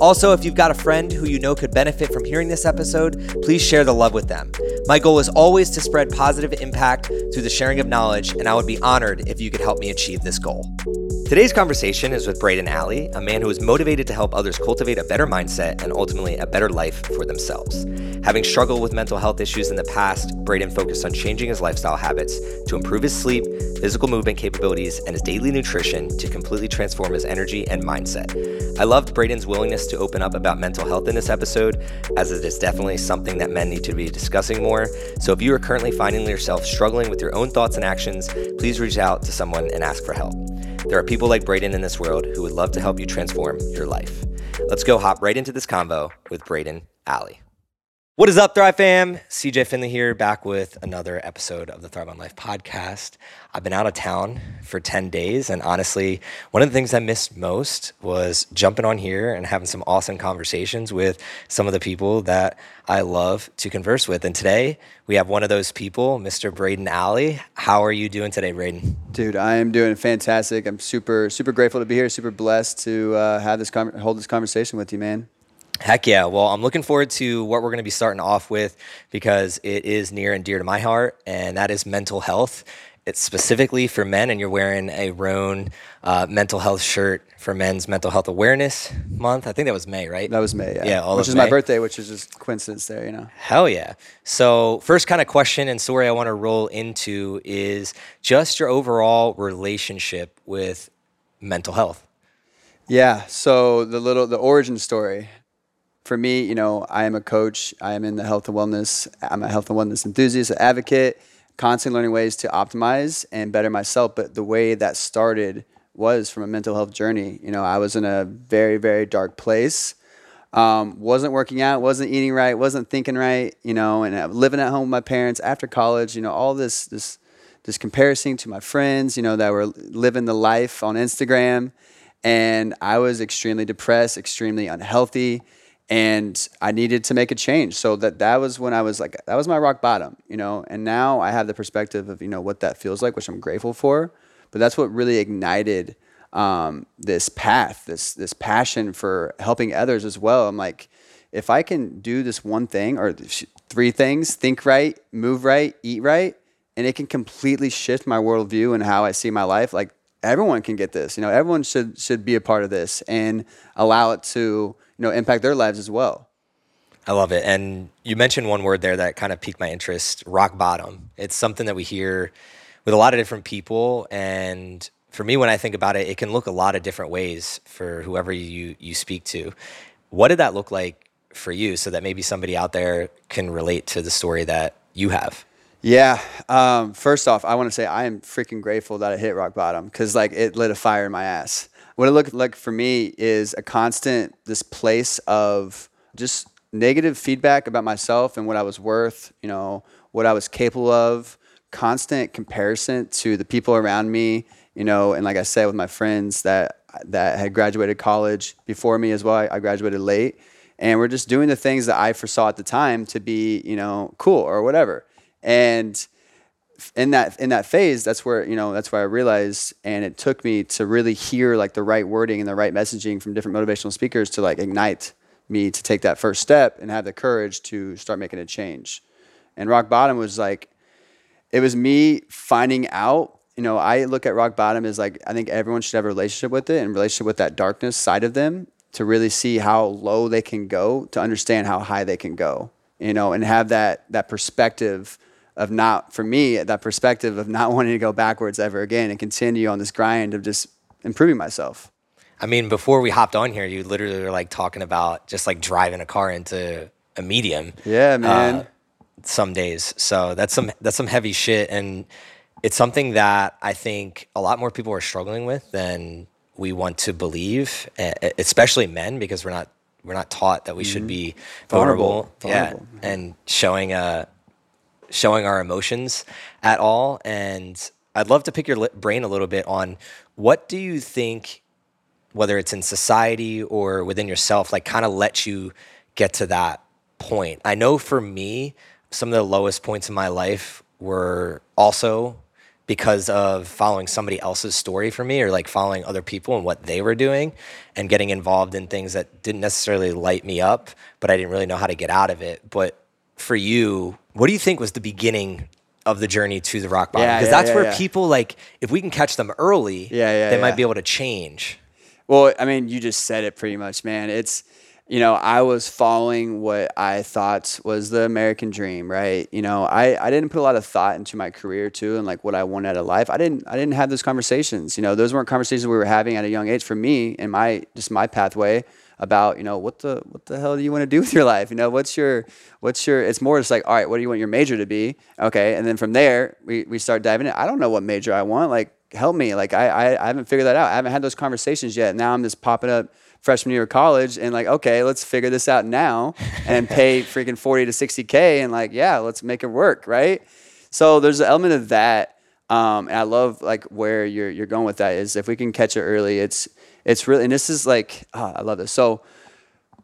Also, if you've got a friend who you know could benefit from hearing this episode, please share the love with them. My goal is always to spread positive impact through the sharing of knowledge, and I would be honored if you could help me achieve this goal. Today's conversation is with Braden Alley, a man who is motivated to help others cultivate a better mindset and ultimately a better life for themselves. Having struggled with mental health issues in the past, Braden focused on changing his lifestyle habits to improve his sleep, physical movement capabilities, and his daily nutrition to completely transform his energy and mindset. I loved Braden's willingness to open up about mental health in this episode, as it is definitely something that men need to be discussing more. So if you are currently finding yourself struggling with your own thoughts and actions, please reach out to someone and ask for help. There are people like Braden in this world who would love to help you transform your life. Let's go hop right into this convo with Braden Alley. What is up, Thrive fam? CJ Finley here, back with another episode of the Thrive on Life podcast. I've been out of town for 10 days, and honestly, one of the things I missed most was jumping on here and having some awesome conversations with some of the people that I love to converse with. And today, we have one of those people, Mr. Braden Alley. How are you doing today, Braden? Dude, I am doing fantastic. I'm super, super grateful to be here, super blessed to uh, have this, con- hold this conversation with you, man. Heck yeah. Well, I'm looking forward to what we're going to be starting off with because it is near and dear to my heart, and that is mental health. It's specifically for men, and you're wearing a Roan uh, mental health shirt for Men's Mental Health Awareness Month. I think that was May, right? That was May, yeah. Yeah, all which is May. my birthday, which is just coincidence there, you know. Hell yeah. So, first kind of question and story I want to roll into is just your overall relationship with mental health. Yeah. So the little the origin story for me, you know, I am a coach. I am in the health and wellness. I'm a health and wellness enthusiast, an advocate, constantly learning ways to optimize and better myself. But the way that started was from a mental health journey. You know, I was in a very very dark place. Um, wasn't working out, wasn't eating right, wasn't thinking right. You know, and living at home with my parents after college. You know, all this this this comparison to my friends. You know, that were living the life on Instagram and I was extremely depressed, extremely unhealthy, and I needed to make a change. So that that was when I was like, that was my rock bottom, you know. And now I have the perspective of you know what that feels like, which I'm grateful for. But that's what really ignited um, this path, this this passion for helping others as well. I'm like, if I can do this one thing or three things, think right, move right, eat right, and it can completely shift my worldview and how I see my life. Like everyone can get this. You know, everyone should should be a part of this and allow it to you know impact their lives as well. I love it. And you mentioned one word there that kind of piqued my interest rock bottom. It's something that we hear with a lot of different people. And for me, when I think about it, it can look a lot of different ways for whoever you, you speak to. What did that look like for you so that maybe somebody out there can relate to the story that you have? Yeah. Um, first off, I want to say I am freaking grateful that I hit rock bottom because like it lit a fire in my ass. What it looked like for me is a constant this place of just negative feedback about myself and what I was worth. You know what I was capable of. Constant comparison to the people around me. You know, and like I said with my friends that that had graduated college before me as well. I, I graduated late, and we're just doing the things that I foresaw at the time to be you know cool or whatever. And in that in that phase, that's where you know that's where I realized, and it took me to really hear like the right wording and the right messaging from different motivational speakers to like ignite me to take that first step and have the courage to start making a change. And rock bottom was like, it was me finding out. You know, I look at rock bottom as like I think everyone should have a relationship with it and relationship with that darkness side of them to really see how low they can go to understand how high they can go. You know, and have that that perspective of not for me that perspective of not wanting to go backwards ever again and continue on this grind of just improving myself. I mean, before we hopped on here, you literally were like talking about just like driving a car into a medium. Yeah, man. Uh, some days. So that's some that's some heavy shit, and it's something that I think a lot more people are struggling with than we want to believe, especially men, because we're not we're not taught that we should be vulnerable, Mm-hmm. Vulnerable. yeah and showing uh showing our emotions at all. And i'd love to pick your brain a little bit on what do you think whether it's in society or within yourself like kind of lets you get to that point? I know for me some of the lowest points in my life were also because of following somebody else's story for me or like following other people and what they were doing and getting involved in things that didn't necessarily light me up but i didn't really know how to get out of it. But for you what do you think was the beginning of the journey to the rock bottom Yeah, because yeah, that's yeah, where people like if we can catch them early Yeah, yeah, they might be able to change Well, I mean, you just said it pretty much, man. It's, you know, I was following what I thought was the American dream, right? You know, I, I didn't put a lot of thought into my career too and like what I wanted out of life. I didn't I didn't have those conversations. You know, those weren't conversations we were having at a young age for me and my just my pathway about, you know, what the what the hell do you want to do with your life? You know, what's your what's your it's more just like, all right, what do you want your major to be? Okay. And then from there we, we start diving in. I don't know what major I want. Like help me. Like I, I I haven't figured that out. I haven't had those conversations yet. Now I'm just popping up freshman year of college and like, okay, let's figure this out now and pay freaking 40 to 60K and like, yeah, let's make it work. Right. So there's an element of that. Um, and I love like where you're, you're going with that is if we can catch it early, it's, it's really, and this is like, oh, I love this. So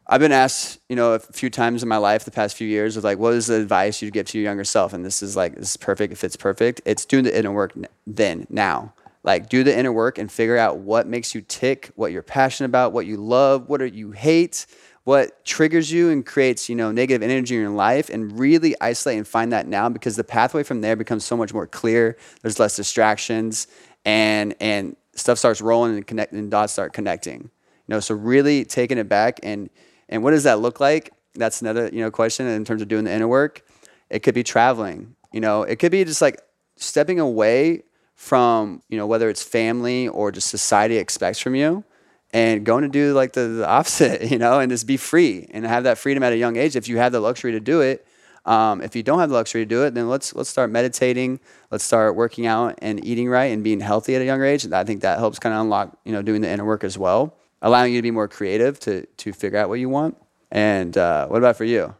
I've been asked, you know, a few times in my life the past few years of like, what is the advice you'd give to your younger self? And this is like, this is perfect. If it's perfect, it's doing the inner work then, now. Like, do the inner work and figure out what makes you tick, what you're passionate about, what you love, what you hate, what triggers you and creates, you know, negative energy in your life, and really isolate and find that now because the pathway from there becomes so much more clear. There's less distractions, and and stuff starts rolling and connect, and dots start connecting. You know, so really taking it back and and what does that look like? That's another, you know, question in terms of doing the inner work. It could be traveling, you know, it could be just like stepping away from, you know, whether it's family or just society expects from you and going to do like the, the opposite, you know, and just be free and have that freedom at a young age. If you have the luxury to do it, um, if you don't have the luxury to do it, then let's let's start meditating. Let's start working out and eating right and being healthy at a younger age. I think that helps kind of unlock, you know, doing the inner work as well, allowing you to be more creative to to figure out what you want. And uh, what about for you?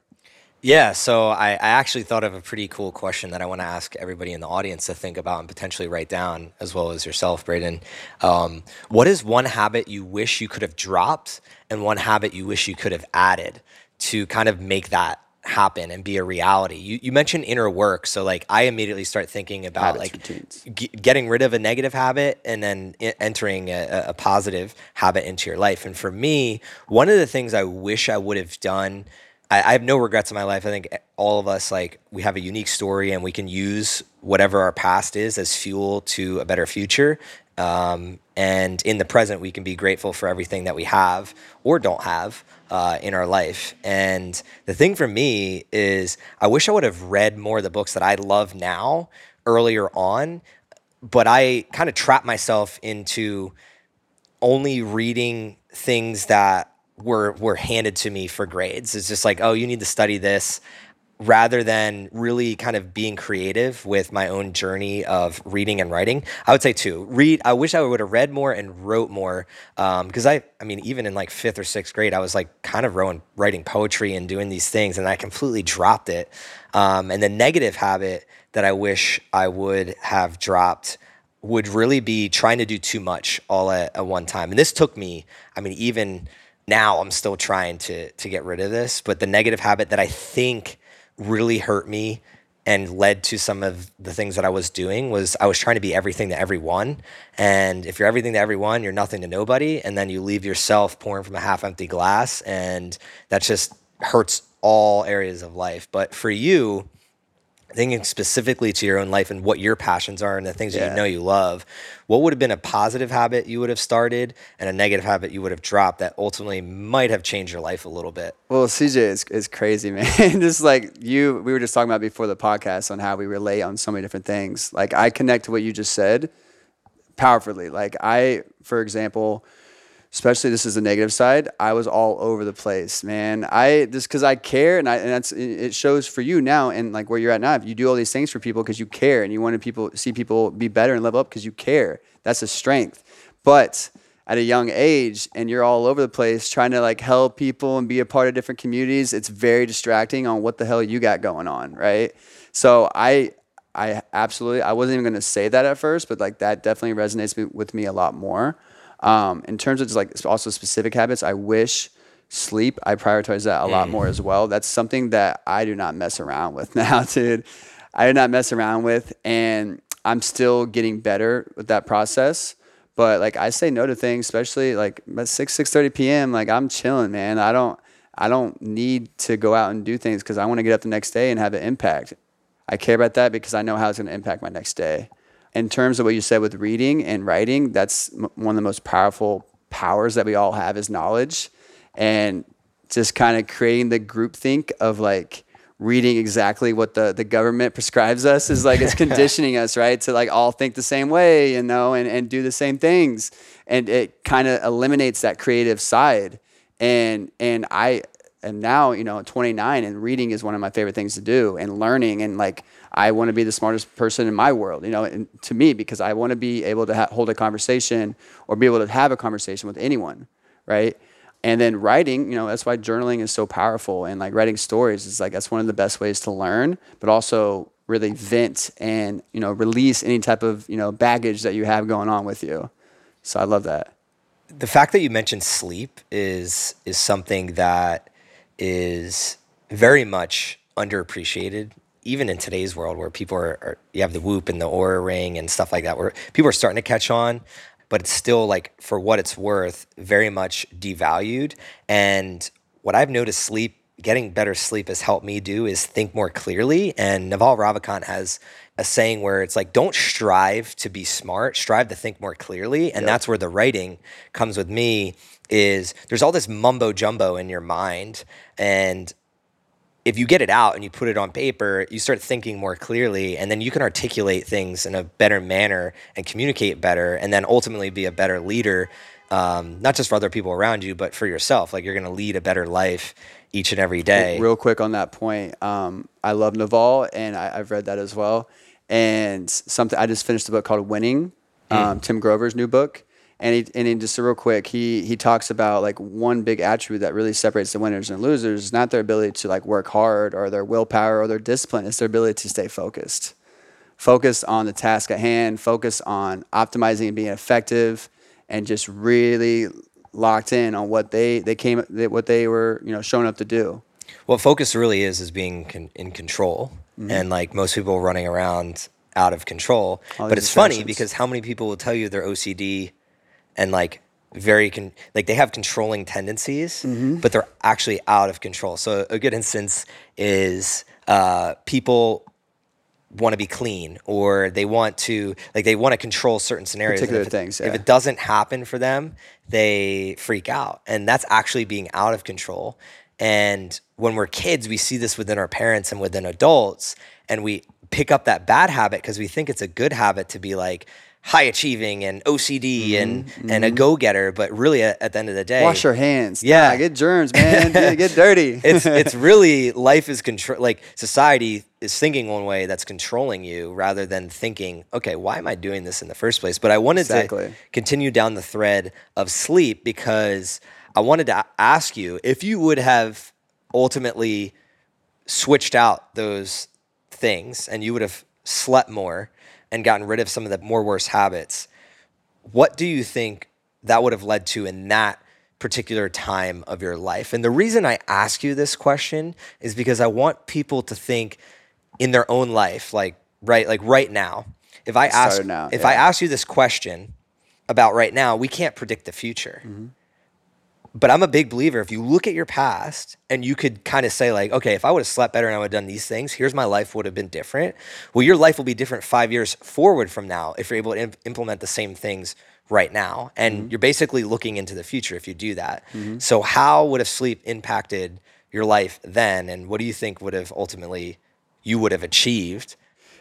Yeah, so I, I actually thought of a pretty cool question that I want to ask everybody in the audience to think about and potentially write down, as well as yourself, Braden. Um, what is one habit you wish you could have dropped, and one habit you wish you could have added to kind of make that happen and be a reality? You, you mentioned inner work, so like I immediately start thinking about Habits, like g- getting rid of a negative habit and then I- entering a, a positive habit into your life. And for me, one of the things I wish I would have done, I, I have no regrets in my life. I think all of us, like, we have a unique story and we can use whatever our past is as fuel to a better future. Um, and in the present, we can be grateful for everything that we have or don't have uh, in our life. And the thing for me is, I wish I would have read more of the books that I love now earlier on, but I kind of trapped myself into only reading things that were were handed to me for grades. It's just like, oh, you need to study this rather than really kind of being creative with my own journey of reading and writing. I would say two. Read. I wish I would have read more and wrote more because I. I mean, even in like fifth or sixth grade, I was like kind of writing, writing poetry and doing these things, and I completely dropped it. Um, and the negative habit that I wish I would have dropped would really be trying to do too much all at, at one time. And this took me, I mean, even now I'm still trying to to get rid of this, but the negative habit that I think really hurt me and led to some of the things that I was doing was I was trying to be everything to everyone. And if you're everything to everyone, you're nothing to nobody. And then you leave yourself pouring from a half empty glass. And that just hurts all areas of life. But for you, thinking specifically to your own life and what your passions are and the things that you know you love, what would have been a positive habit you would have started and a negative habit you would have dropped that ultimately might have changed your life a little bit? Well, CJ is, is crazy, man. just like you, we were just talking about before the podcast on how we relate on so many different things. Like I connect to what you just said powerfully. Like I, for example, especially this is the negative side, I was all over the place, man. I just because I care and I and that's it shows for you now and like where you're at now. If you do all these things for people because you care and you want to people see people be better and level up because you care. That's a strength. But at a young age and you're all over the place trying to like help people and be a part of different communities, it's very distracting on what the hell you got going on, right? So I I absolutely I wasn't even going to say that at first, but like that definitely resonates with me a lot more. Um, in terms of just like also specific habits, I wish sleep I prioritize that a lot more as well. That's something that I do not mess around with now, dude. I do not mess around with, and I'm still getting better with that process. But like I say no to things, especially like at six six thirty p.m. Like I'm chilling, man. I don't I don't need to go out and do things because I want to get up the next day and have an impact. I care about that because I know how it's going to impact my next day. In terms of what you said with reading and writing, that's m- one of the most powerful powers that we all have is knowledge, and just kind of creating the group think of like reading exactly what the, the government prescribes us is like it's conditioning us right to like all think the same way you know and, and do the same things. And it kind of eliminates that creative side. And and i am now you know 29 and reading is one of my favorite things to do and learning and like i want to be the smartest person in my world you know and to me because i want to be able to ha- hold a conversation or be able to have a conversation with anyone right? And then writing you know that's why journaling is so powerful and like writing stories is like that's one of the best ways to learn but also really vent and you know release any type of you know baggage that you have going on with you. So i love that. The fact that you mentioned sleep is is something that is very much underappreciated even in today's world where people are, are you have the whoop and the Oura ring and stuff like that where people are starting to catch on but it's still like for what it's worth very much devalued. And what i've noticed sleep getting better sleep has helped me do is think more clearly. And naval ravikant has a saying where it's like don't strive to be smart strive to think more clearly. And that's where the writing comes with me is there's all this mumbo jumbo in your mind and if you get it out and you put it on paper, you start thinking more clearly, and then you can articulate things in a better manner and communicate better, and then ultimately be a better leader, um, not just for other people around you, but for yourself. Like you're going to lead a better life each and every day. Real quick on that point, um, I love Naval, and I, have read that as well. And something I just finished a book called Winning, um, Tim Grover's new book and he and he, just real quick, he he talks about like one big attribute that really separates the winners and losers is not their ability to like work hard or their willpower or their discipline. It's their ability to stay focused, focused on the task at hand, focus on optimizing and being effective, and just really locked in on what they they came what they were you know showing up to do. What focus really is is being con- in control, mm-hmm. and like most people running around out of control. All but it's funny because how many people will tell you they're OCD and like very con- like they have controlling tendencies, mm-hmm. but they're actually out of control. So a good instance is uh, people want to be clean or they want to like they want to control certain scenarios. Particular if it, things. Yeah. If it doesn't happen for them, they freak out, and that's actually being out of control. And when we're kids, we see this within our parents and within adults, and we pick up that bad habit because we think it's a good habit to be like high achieving and OCD mm-hmm, and mm-hmm. and a go getter, but really at, at, the end of the day, wash your hands. Yeah, get germs, man. get dirty. it's it's really life is control. Like society is thinking one way that's controlling you, rather than thinking, okay, why am I doing this in the first place? But I wanted exactly. to continue down the thread of sleep because I wanted to ask you if you would have ultimately switched out those things and you would have slept more and gotten rid of some of the more worse habits, what do you think that would have led to in that particular time of your life? And the reason I ask you this question is because I want people to think in their own life, like right, like right now. If I ask, now, if yeah. I ask you this question about right now, we can't predict the future. Mm-hmm but I'm a big believer. If you look at your past and you could kind of say, like, okay, if I would have slept better and I would have done these things, here's my life would have been different. Well, your life will be different five years forward from now if you're able to imp- implement the same things right now. And mm-hmm. you're basically looking into the future if you do that. Mm-hmm. So, how would have sleep impacted your life then? And what do you think would have ultimately you would have achieved?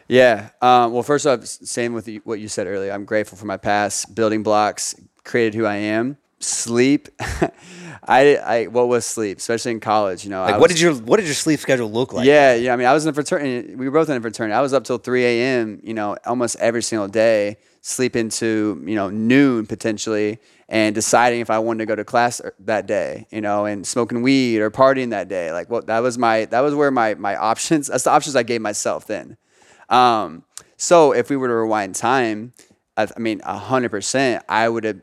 Yeah. Um, well, first off, same with what you said earlier. I'm grateful for my past building blocks, created who I am sleep I, I what was sleep especially in college you know like what did your what did your sleep schedule look like yeah yeah i mean i was in a fraternity we were both in a fraternity i was up till 3 a.m you know almost every single day sleep into you know noon potentially and deciding if I wanted to go to class that day, you know, and smoking weed or partying that day. Like, well, that was my that was where my my options. That's the options I gave myself then. Um, so if we were to rewind time, I, I mean, hundred percent, I would have,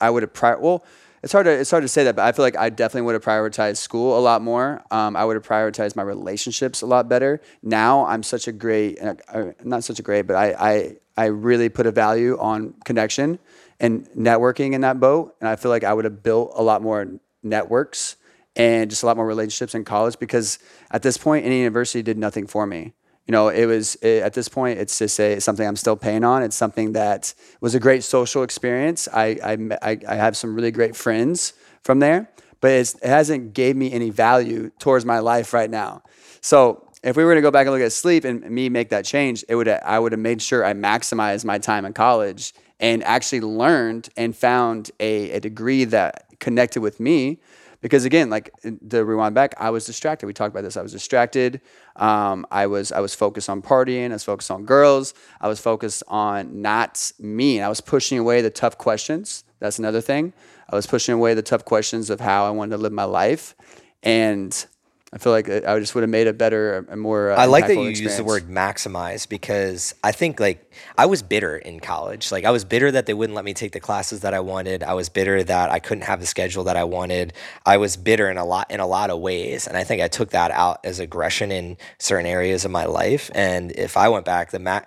I would have. Pri- well, it's hard to it's hard to say that, but I feel like I definitely would have prioritized school a lot more. Um, I would have prioritized my relationships a lot better. Now I'm such a great, uh, not such a great, but I I I really put a value on connection and networking in that boat. And I feel like I would have built a lot more networks and just a lot more relationships in college because at this point, any university did nothing for me. You know, it was it, at this point, it's just a, something I'm still paying on. It's something that was a great social experience. I, I, I have some really great friends from there, but it hasn't gave me any value towards my life right now. So if we were to go back and look at sleep and me make that change, it would I would have made sure I maximized my time in college and actually learned and found a, a degree that connected with me because again like the rewind back i was distracted. We talked about this. I was distracted. Um, i was i was focused on partying. I was focused on girls. I was focused on not me. I was pushing away the tough questions. That's another thing. I was pushing away the tough questions of how i wanted to live my life. And I feel like I just would have made a better, a more. Uh, I like that you experience. use the word maximize because I think like I was bitter in college. Like I was bitter that they wouldn't let me take the classes that I wanted. I was bitter that I couldn't have the schedule that I wanted. I was bitter in a lot in a lot of ways, and I think I took that out as aggression in certain areas of my life. And if I went back, the ma-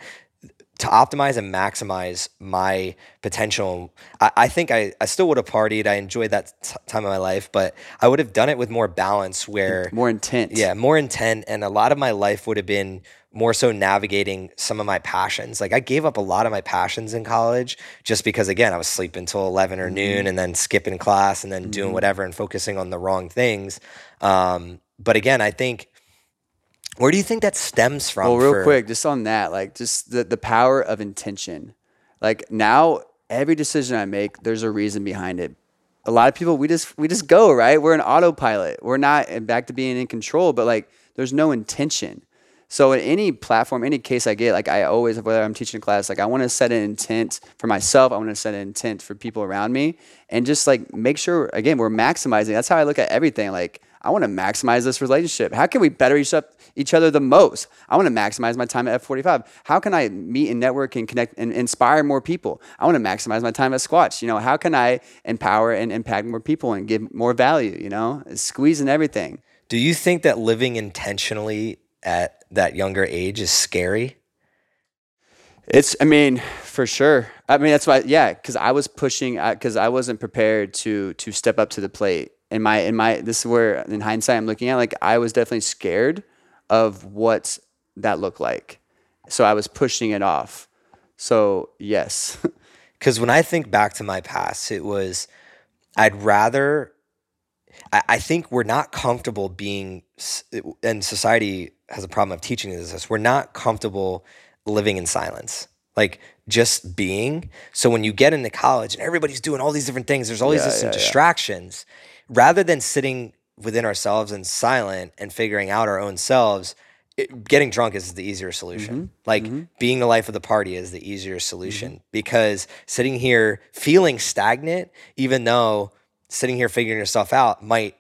to optimize and maximize my potential. I, I think I, I still would have partied. I enjoyed that t- time of my life, but I would have done it with more balance where more intent. Yeah, more intent. And a lot of my life would have been more so navigating some of my passions. Like I gave up a lot of my passions in college just because again, I was sleeping until 11 or mm-hmm. noon and then skipping class and then mm-hmm. doing whatever and focusing on the wrong things. Um, but again, I think where do you think that stems from? Well, real for- quick, just on that, like just the, the power of intention. Like now, every decision I make, there's a reason behind it. A lot of people, we just we just go right. We're an autopilot. We're not back to being in control, but like there's no intention. So in any platform, any case I get, like I always, whether I'm teaching a class, like I want to set an intent for myself. I want to set an intent for people around me, and just like make sure again we're maximizing. That's how I look at everything. Like I want to maximize this relationship. How can we better each, up, each other the most? I want to maximize my time at F45. How can I meet and network and connect and inspire more people? I want to maximize my time at Squatch. You know, how can I empower and impact more people and give more value? You know, squeezing everything. Do you think that living intentionally at that younger age is scary? It's, I mean, for sure. I mean, that's why, yeah, because I was pushing, uh, because I wasn't prepared to to step up to the plate in my in my this is where in hindsight I'm looking at like I was definitely scared of what that looked like. So I was pushing it off. So yes. Cuz when I think back to my past, it was I'd rather I, I think we're not comfortable being and society has a problem of teaching us this. We're not comfortable living in silence like just being. So when you get into college and everybody's doing all these different things, there's all these yeah, yeah, distractions. Yeah rather than sitting within ourselves and silent and figuring out our own selves, it, getting drunk is the easier solution. Mm-hmm. Like mm-hmm. being the life of the party is the easier solution mm-hmm. because sitting here feeling stagnant, even though sitting here figuring yourself out might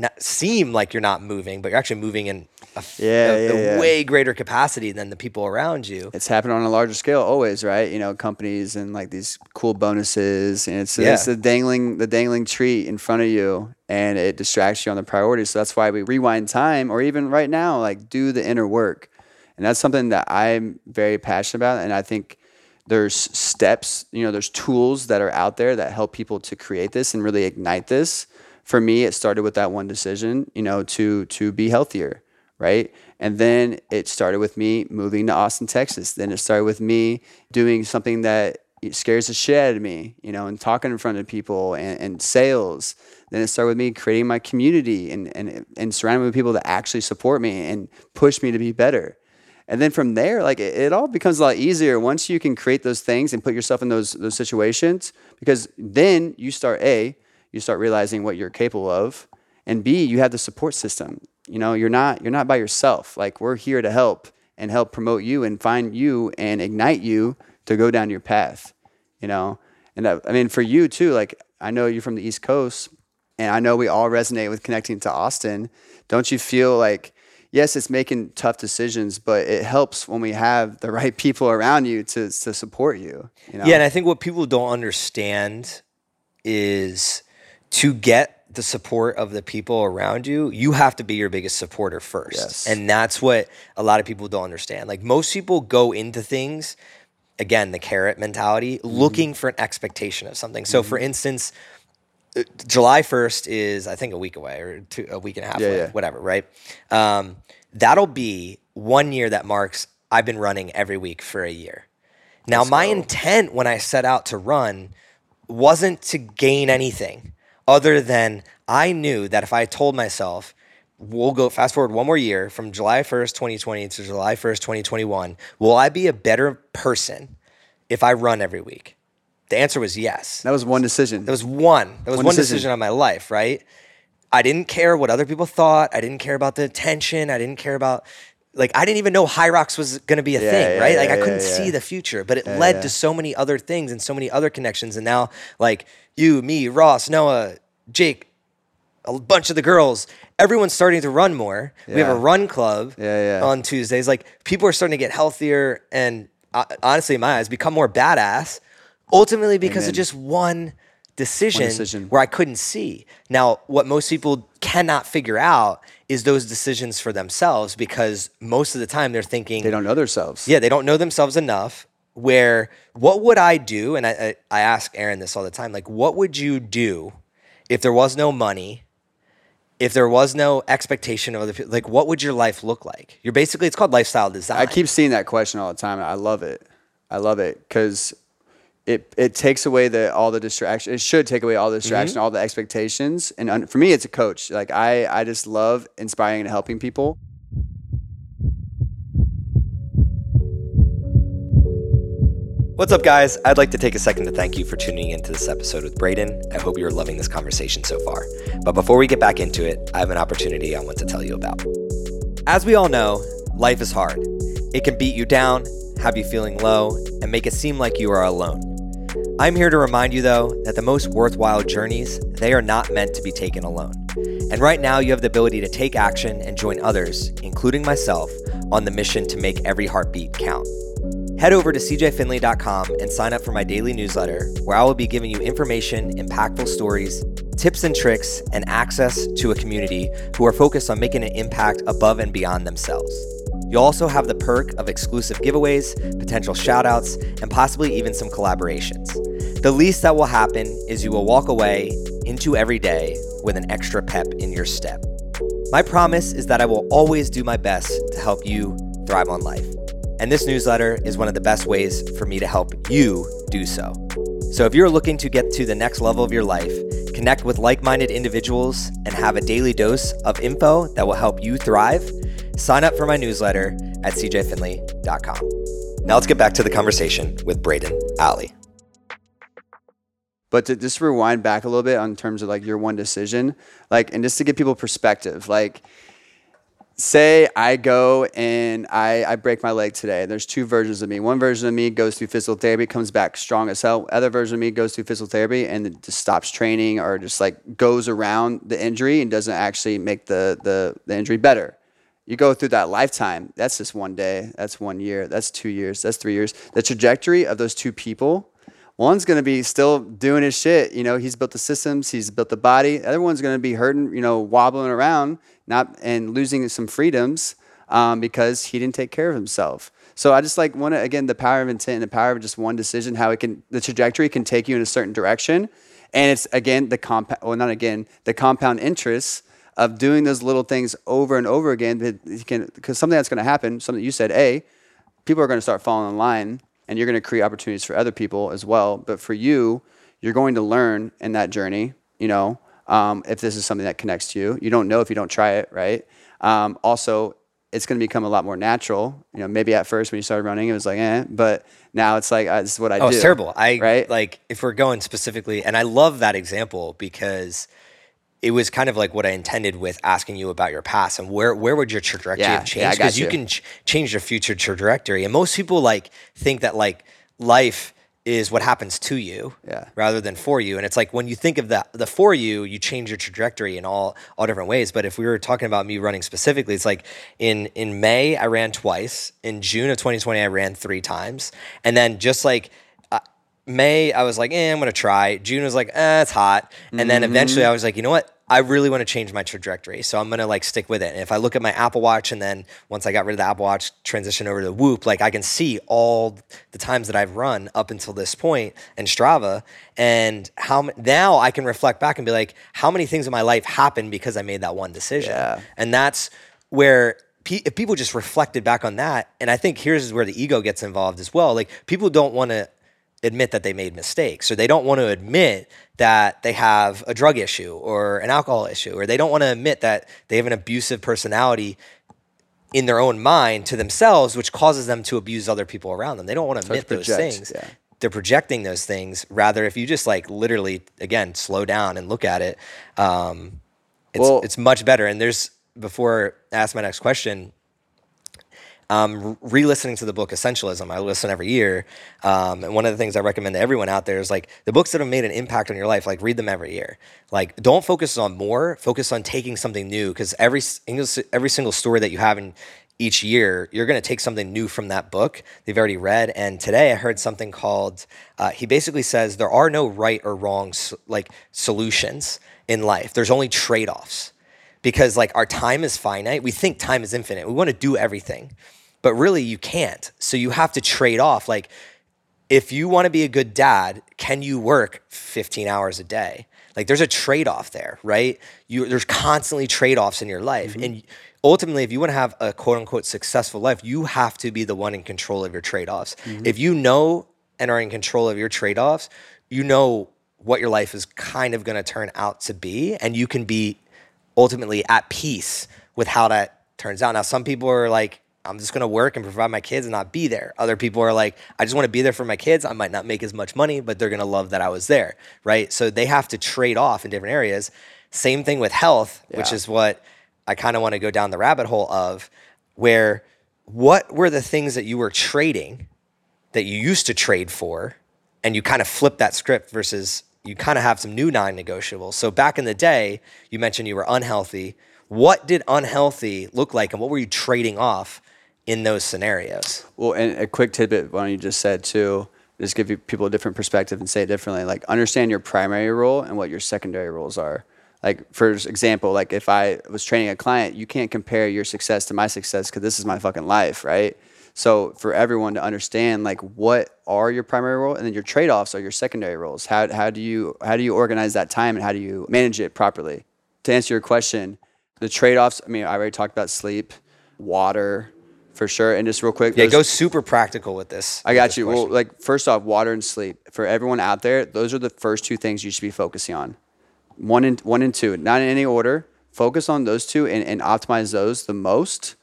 not seem like you're not moving, but you're actually moving in a, yeah, a, yeah, a yeah. way greater capacity than the people around you. It's happening on a larger scale always, right? You know, companies and like these cool bonuses, and it's, it's the dangling the dangling treat in front of you, and it distracts you on the priorities. So that's why we rewind time, or even right now, like do the inner work, and that's something that I'm very passionate about, and I think there's steps, you know, there's tools that are out there that help people to create this and really ignite this for me, it started with that one decision, you know, to to be healthier, right? And then it started with me moving to Austin, Texas. Then it started with me doing something that scares the shit out of me, you know, and talking in front of people and, and sales. Then it started with me creating my community and, and, and surrounding with people that actually support me and push me to be better. And then from there, like it, it all becomes a lot easier once you can create those things and put yourself in those those situations because then you start a you start realizing what you're capable of and b you have the support system you know you're not you're not by yourself like we're here to help and help promote you and find you and ignite you to go down your path you know. And I, I mean, for you too, like I know you're from the East Coast, and I know we all resonate with connecting to Austin. Don't you feel like yes, it's making tough decisions, but it helps when we have the right people around you to to support you. you know? Yeah, and I think what people don't understand is to get the support of the people around you, you have to be your biggest supporter first. Yes. And that's what a lot of people don't understand. Like most people go into things, again, the carrot mentality, Mm-hmm. looking for an expectation of something. So for instance, uh, July 1st is I think a week away or two, a week and a half Yeah, away, yeah. whatever, right? Um, that'll be one year that marks I've been running every week for a year. Now, my intent when I set out to run wasn't to gain anything other than I knew that if I told myself, we'll go fast forward one more year from July 1st, 2020 to July 1st, 2021, will I be a better person if I run every week? The answer was yes. that was one decision. That was one. That was one, One decision. decision. on my life, right? I didn't care what other people thought. I didn't care about the attention. I didn't care about like I didn't even know HYROX was going to be a Yeah, thing, yeah, right? Like yeah, I couldn't see the future, but it led to so many other things and so many other connections. And now, like you, me, Ross, Noah, Jake, a bunch of the girls, everyone's starting to run more. We have a run club on Tuesdays. Like people are starting to get healthier and uh, honestly, in my eyes, become more badass. Ultimately, because of just one decision, decision. where I couldn't see. Now, what most people cannot figure out is those decisions for themselves because most of the time they're thinking, they don't know themselves. yeah, they don't know themselves enough. Where what would I do? And I, I, I ask Aaron this all the time. Like, what would you do if there was no money? If there was no expectation of other people, like what would your life look like? You're basically it's called lifestyle design. I keep seeing that question all the time. And I love it. I love it because it it takes away the all the distraction. It should take away all the mm-hmm. distraction, all the expectations. And un, for me, it's a coach. Like I I just love inspiring and helping people. What's up, guys? I'd like to take a second to thank you for tuning into this episode with Braden. I hope you're loving this conversation so far. But before we get back into it, I have an opportunity I want to tell you about. As we all know, life is hard. It can beat you down, have you feeling low, and make it seem like you are alone. I'm here to remind you though that the most worthwhile journeys, they are not meant to be taken alone. And right now you have the ability to take action and join others, including myself, on the mission to make every heartbeat count. Head over to cjfinley.com and sign up for my daily newsletter, where I will be giving you information, impactful stories, tips and tricks, and access to a community who are focused on making an impact above and beyond themselves. You'll also have the perk of exclusive giveaways, potential shoutouts, and possibly even some collaborations. The least that will happen is you will walk away into every day with an extra pep in your step. My promise is that I will always do my best to help you thrive on life. And this newsletter is one of the best ways for me to help you do so. So if you're looking to get to the next level of your life, connect with like minded individuals, and have a daily dose of info that will help you thrive, sign up for my newsletter at cjfinley.com. Now let's get back to the conversation with Braden Alley. But to just rewind back a little bit on terms of like your one decision, like, and just to give people perspective, like, say I go and I, I break my leg today. There's two versions of me. One version of me goes through physical therapy, comes back strong as hell. Other version of me goes through physical therapy and just stops training or just like goes around the injury and doesn't actually make the, the, the injury better. You go through that lifetime. That's just one day. That's one year. That's two years. That's three years. The trajectory of those two people one's going to be still doing his shit. You know, he's built the systems, he's built the body. The other one's going to be hurting, you know, wobbling around, not and losing some freedoms um, because he didn't take care of himself. So I just like want to again the power of intent and the power of just one decision, how it can the trajectory can take you in a certain direction, and it's again the compound, well not again the compound interest of doing those little things over and over again. That you can because something that's going to happen, something you said, a people are going to start falling in line and you're going to create opportunities for other people as well. But for you, you're going to learn in that journey, you know, um, if this is something that connects to you. You don't know if you don't try it, right? Um, also, it's going to become a lot more natural. You know, maybe at first when you started running, it was like, eh, but now it's like, uh, this is what I Oh, do. it's terrible. I right? like if we're going specifically, and I love that example because it was kind of like what I intended with asking you about your past and where where would your trajectory Yeah, have changed? Because you. you. can ch- change your future trajectory, and most people like think that like life is what happens to you Yeah. rather than for you. And it's like when you think of the the for you, you change your trajectory in all all different ways. But if we were talking about me running specifically, it's like in in May I ran twice. In June of 2020 I ran three times. And then just like May I was like, eh, I'm gonna try. June was like, eh, it's hot. And then eventually I was like, you know what? I really want to change my trajectory. So I'm going to like stick with it. And if I look at my Apple Watch and then once I got rid of the Apple Watch, transition over to the Whoop, like I can see all the times that I've run up until this point in Strava and how now I can reflect back and be like, how many things in my life happened because I made that one decision? Yeah. And that's where if people just reflected back on that, and I think here's where the ego gets involved as well. Like people don't want to admit that they made mistakes. Or they don't want to admit that they have a drug issue or an alcohol issue or they don't want to admit that they have an abusive personality in their own mind to themselves which causes them to abuse other people around them. They don't want to admit those things. yeah. they're projecting those things. Rather if you just like literally again slow down and look at it um, it's, Well- it's much better. And there's before I ask my next question um, re-listening to the book Essentialism. I listen every year, um, and one of the things I recommend to everyone out there is like the books that have made an impact on your life. Like read them every year. Like don't focus on more. Focus on taking something new because every every single story that you have in each year, you're going to take something new from that book they've already read. And today I heard something called. Uh, he basically says there are no right or wrong like solutions in life. There's only trade-offs because like our time is finite. We think time is infinite. We want to do everything, but really you can't. So you have to trade off. Like if you want to be a good dad, can you work 15 hours a day? Like there's a trade off there, right? You there's constantly trade offs in your life. Mm-hmm. And ultimately, if you want to have a quote unquote successful life, you have to be the one in control of your trade offs. Mm-hmm. If you know and are in control of your trade offs, you know what your life is kind of going to turn out to be, and you can be ultimately at peace with how that turns out. Now, some people are like, I'm just going to work and provide my kids and not be there. Other people are like, I just want to be there for my kids. I might not make as much money, but they're going to love that I was there, right? So they have to trade off in different areas. Same thing with health, which is what I kind of want to go down the rabbit hole of where what were the things that you were trading that you used to trade for and you kind of flip that script versus you kind of have some new non-negotiables. So back in the day, you mentioned you were unhealthy. What did unhealthy look like and what were you trading off in those scenarios? Well, and a quick tidbit, one you just said too, just give people a different perspective and say it differently. Like understand your primary role and what your secondary roles are. Like for example, like if I was training a client, you can't compare your success to my success because this is my fucking life, right? So for everyone to understand, like what are your primary role, and then your trade offs are your secondary roles. How how do you how do you organize that time and how do you manage it properly? To answer your question, the trade offs. I mean, I already talked about sleep, water, for sure. And just real quick, Yeah, go super practical with this. I got this you. Well, like first off, water and sleep. For everyone out there, those are the first two things you should be focusing on. One and one and two, not in any order. Focus on those two and, and optimize those the most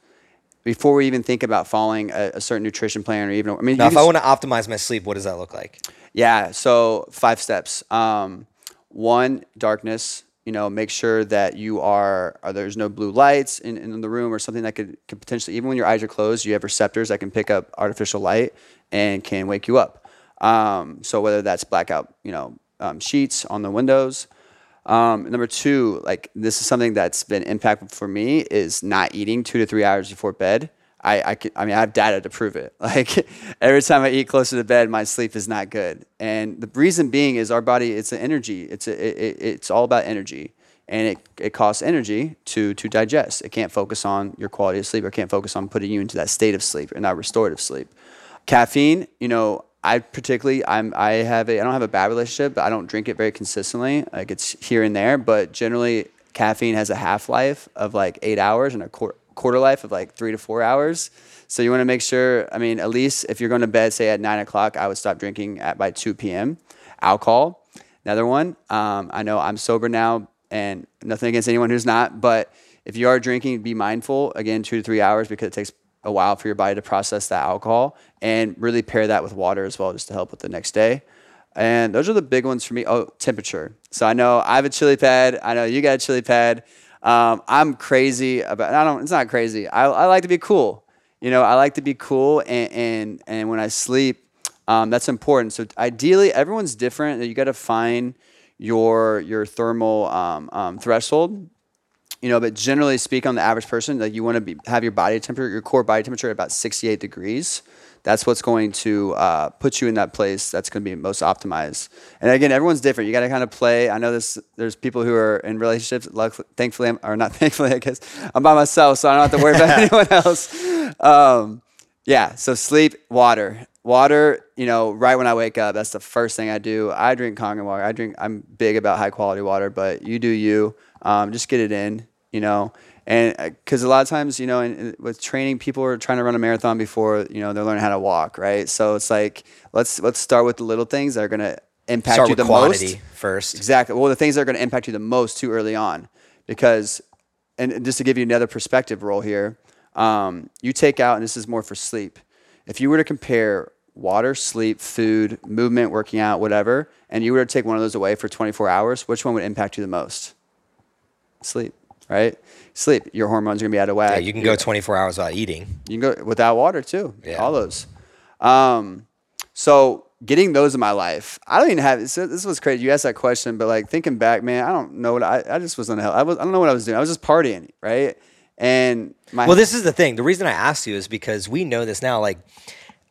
before we even think about following a, a certain nutrition plan or even. I mean, now, if I want to optimize my sleep, what does that look like? yeah. So five steps. Um, one, darkness. You know, make sure that you are, are there's no blue lights in, in the room or something that could, could potentially, even when your eyes are closed, you have receptors that can pick up artificial light and can wake you up. Um, so whether that's blackout, you know, um, sheets on the windows. Um, number two, like this is something that's been impactful for me is not eating two to three hours before bed. I, I, I mean, I have data to prove it. Like every time I eat closer to bed, my sleep is not good. And the reason being is our body, it's an energy. It's, a, it- it's all about energy. And it, it costs energy to, to digest. It can't focus on your quality of sleep or can't focus on putting you into that state of sleep and that restorative sleep. Caffeine, you know, I particularly I'm I have a I don't have a bad relationship, but I don't drink it very consistently. Like it's here and there, but generally caffeine has a half life of like eight hours and a quarter quarter life of like three to four hours. So you want to make sure. I mean, at least if you're going to bed, say at nine o'clock, I would stop drinking at by two p.m. Alcohol. Another one. Um, I know I'm sober now, and nothing against anyone who's not, but if you are drinking, be mindful. Again, two to three hours because it takes a while for your body to process that alcohol and really pair that with water as well just to help with the next day. And those are the big ones for me. Oh, temperature. So I know I have a chili pad. I know you got a chili pad. Um, I'm crazy about. I don't. It's not crazy. I, I like to be cool. You know, I like to be cool. And and and when I sleep, Um, that's important. So ideally, everyone's different. You got to find your your thermal um, um, threshold. You know, but generally speaking, on the average person, like you want to be have your body temperature, your core body temperature at about 68 degrees. That's what's going to uh, put you in that place that's going to be most optimized. And again, everyone's different. You got to kind of play. I know this. There's people who are in relationships. Luckily, thankfully, I'm, or not thankfully, I guess I'm by myself, so I don't have to worry about anyone else. Um, yeah. So sleep, water water, you know, right when I wake up, that's the first thing I do. I drink Kangen water. I drink. I'm big about high quality water, but you do you. Um, just get it in, you know. And because uh, a lot of times, you know, in, with training, people are trying to run a marathon before you know they're learning how to walk, right? So it's like let's let's start with the little things that are going to impact start you the quantity most first. Exactly. Well, the things that are going to impact you the most too early on, because, and just to give you another perspective role here, um, you take out, and this is more for sleep. If you were to compare water, sleep, food, movement, working out, whatever, and you were to take one of those away for 24 hours, which one would impact you the most? Sleep, right? Sleep. Your hormones are gonna be out of whack. Yeah, you can go 24 hours without eating. You can go without water too. Yeah. All those. Um, so getting those in my life, I don't even have. This, this was crazy. You asked that question, but like thinking back, man, I don't know what I. I just was unhealthy. I was. I don't know what I was doing. I was just partying, right? And my. Well, this is the thing. The reason I asked you is because we know this now. Like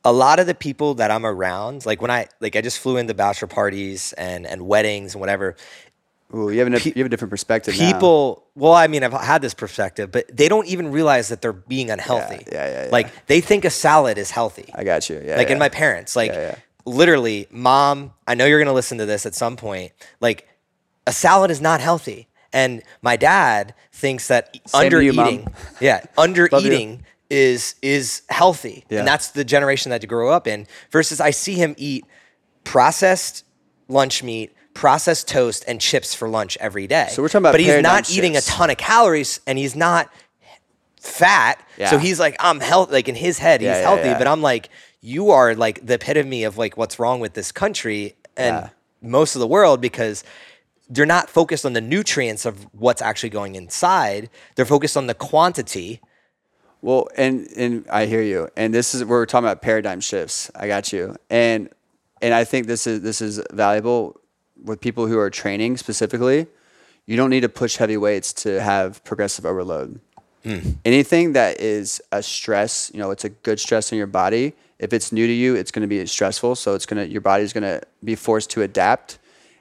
a lot of the people that I'm around, like when I like I just flew into bachelor parties and and weddings and whatever. Ooh, you have, a, you have a different perspective. People, now. well, I mean, I've had this perspective, but they don't even realize that they're being unhealthy. Yeah, yeah, yeah. yeah. Like they think a salad is healthy. I got you. Yeah. Like yeah. in my parents, like literally, mom. I know you're gonna listen to this at some point. Like a salad is not healthy, and my dad thinks that Same under you, eating, yeah, under eating is is healthy, Yeah. and that's the generation that you grow up in. Versus, I see him eat processed lunch meat, processed toast, and chips for lunch every day. So we're talking about but he's not eating a ton of calories, and he's not fat. Yeah. So he's like, I'm healthy. Like in his head, he's Yeah, yeah, healthy. But I'm like, you are like the epitome of like what's wrong with this country and most of the world because they're not focused on the nutrients of what's actually going inside. They're focused on the quantity. Well, and and I hear you. And this is we're talking about paradigm shifts. I got you. And and I think this is this is valuable with people who are training specifically. You don't need to push heavy weights to have progressive overload. Hmm. Anything that is a stress, you know, it's a good stress on your body. If it's new to you, it's going to be stressful. So it's going to your body's going to be forced to adapt.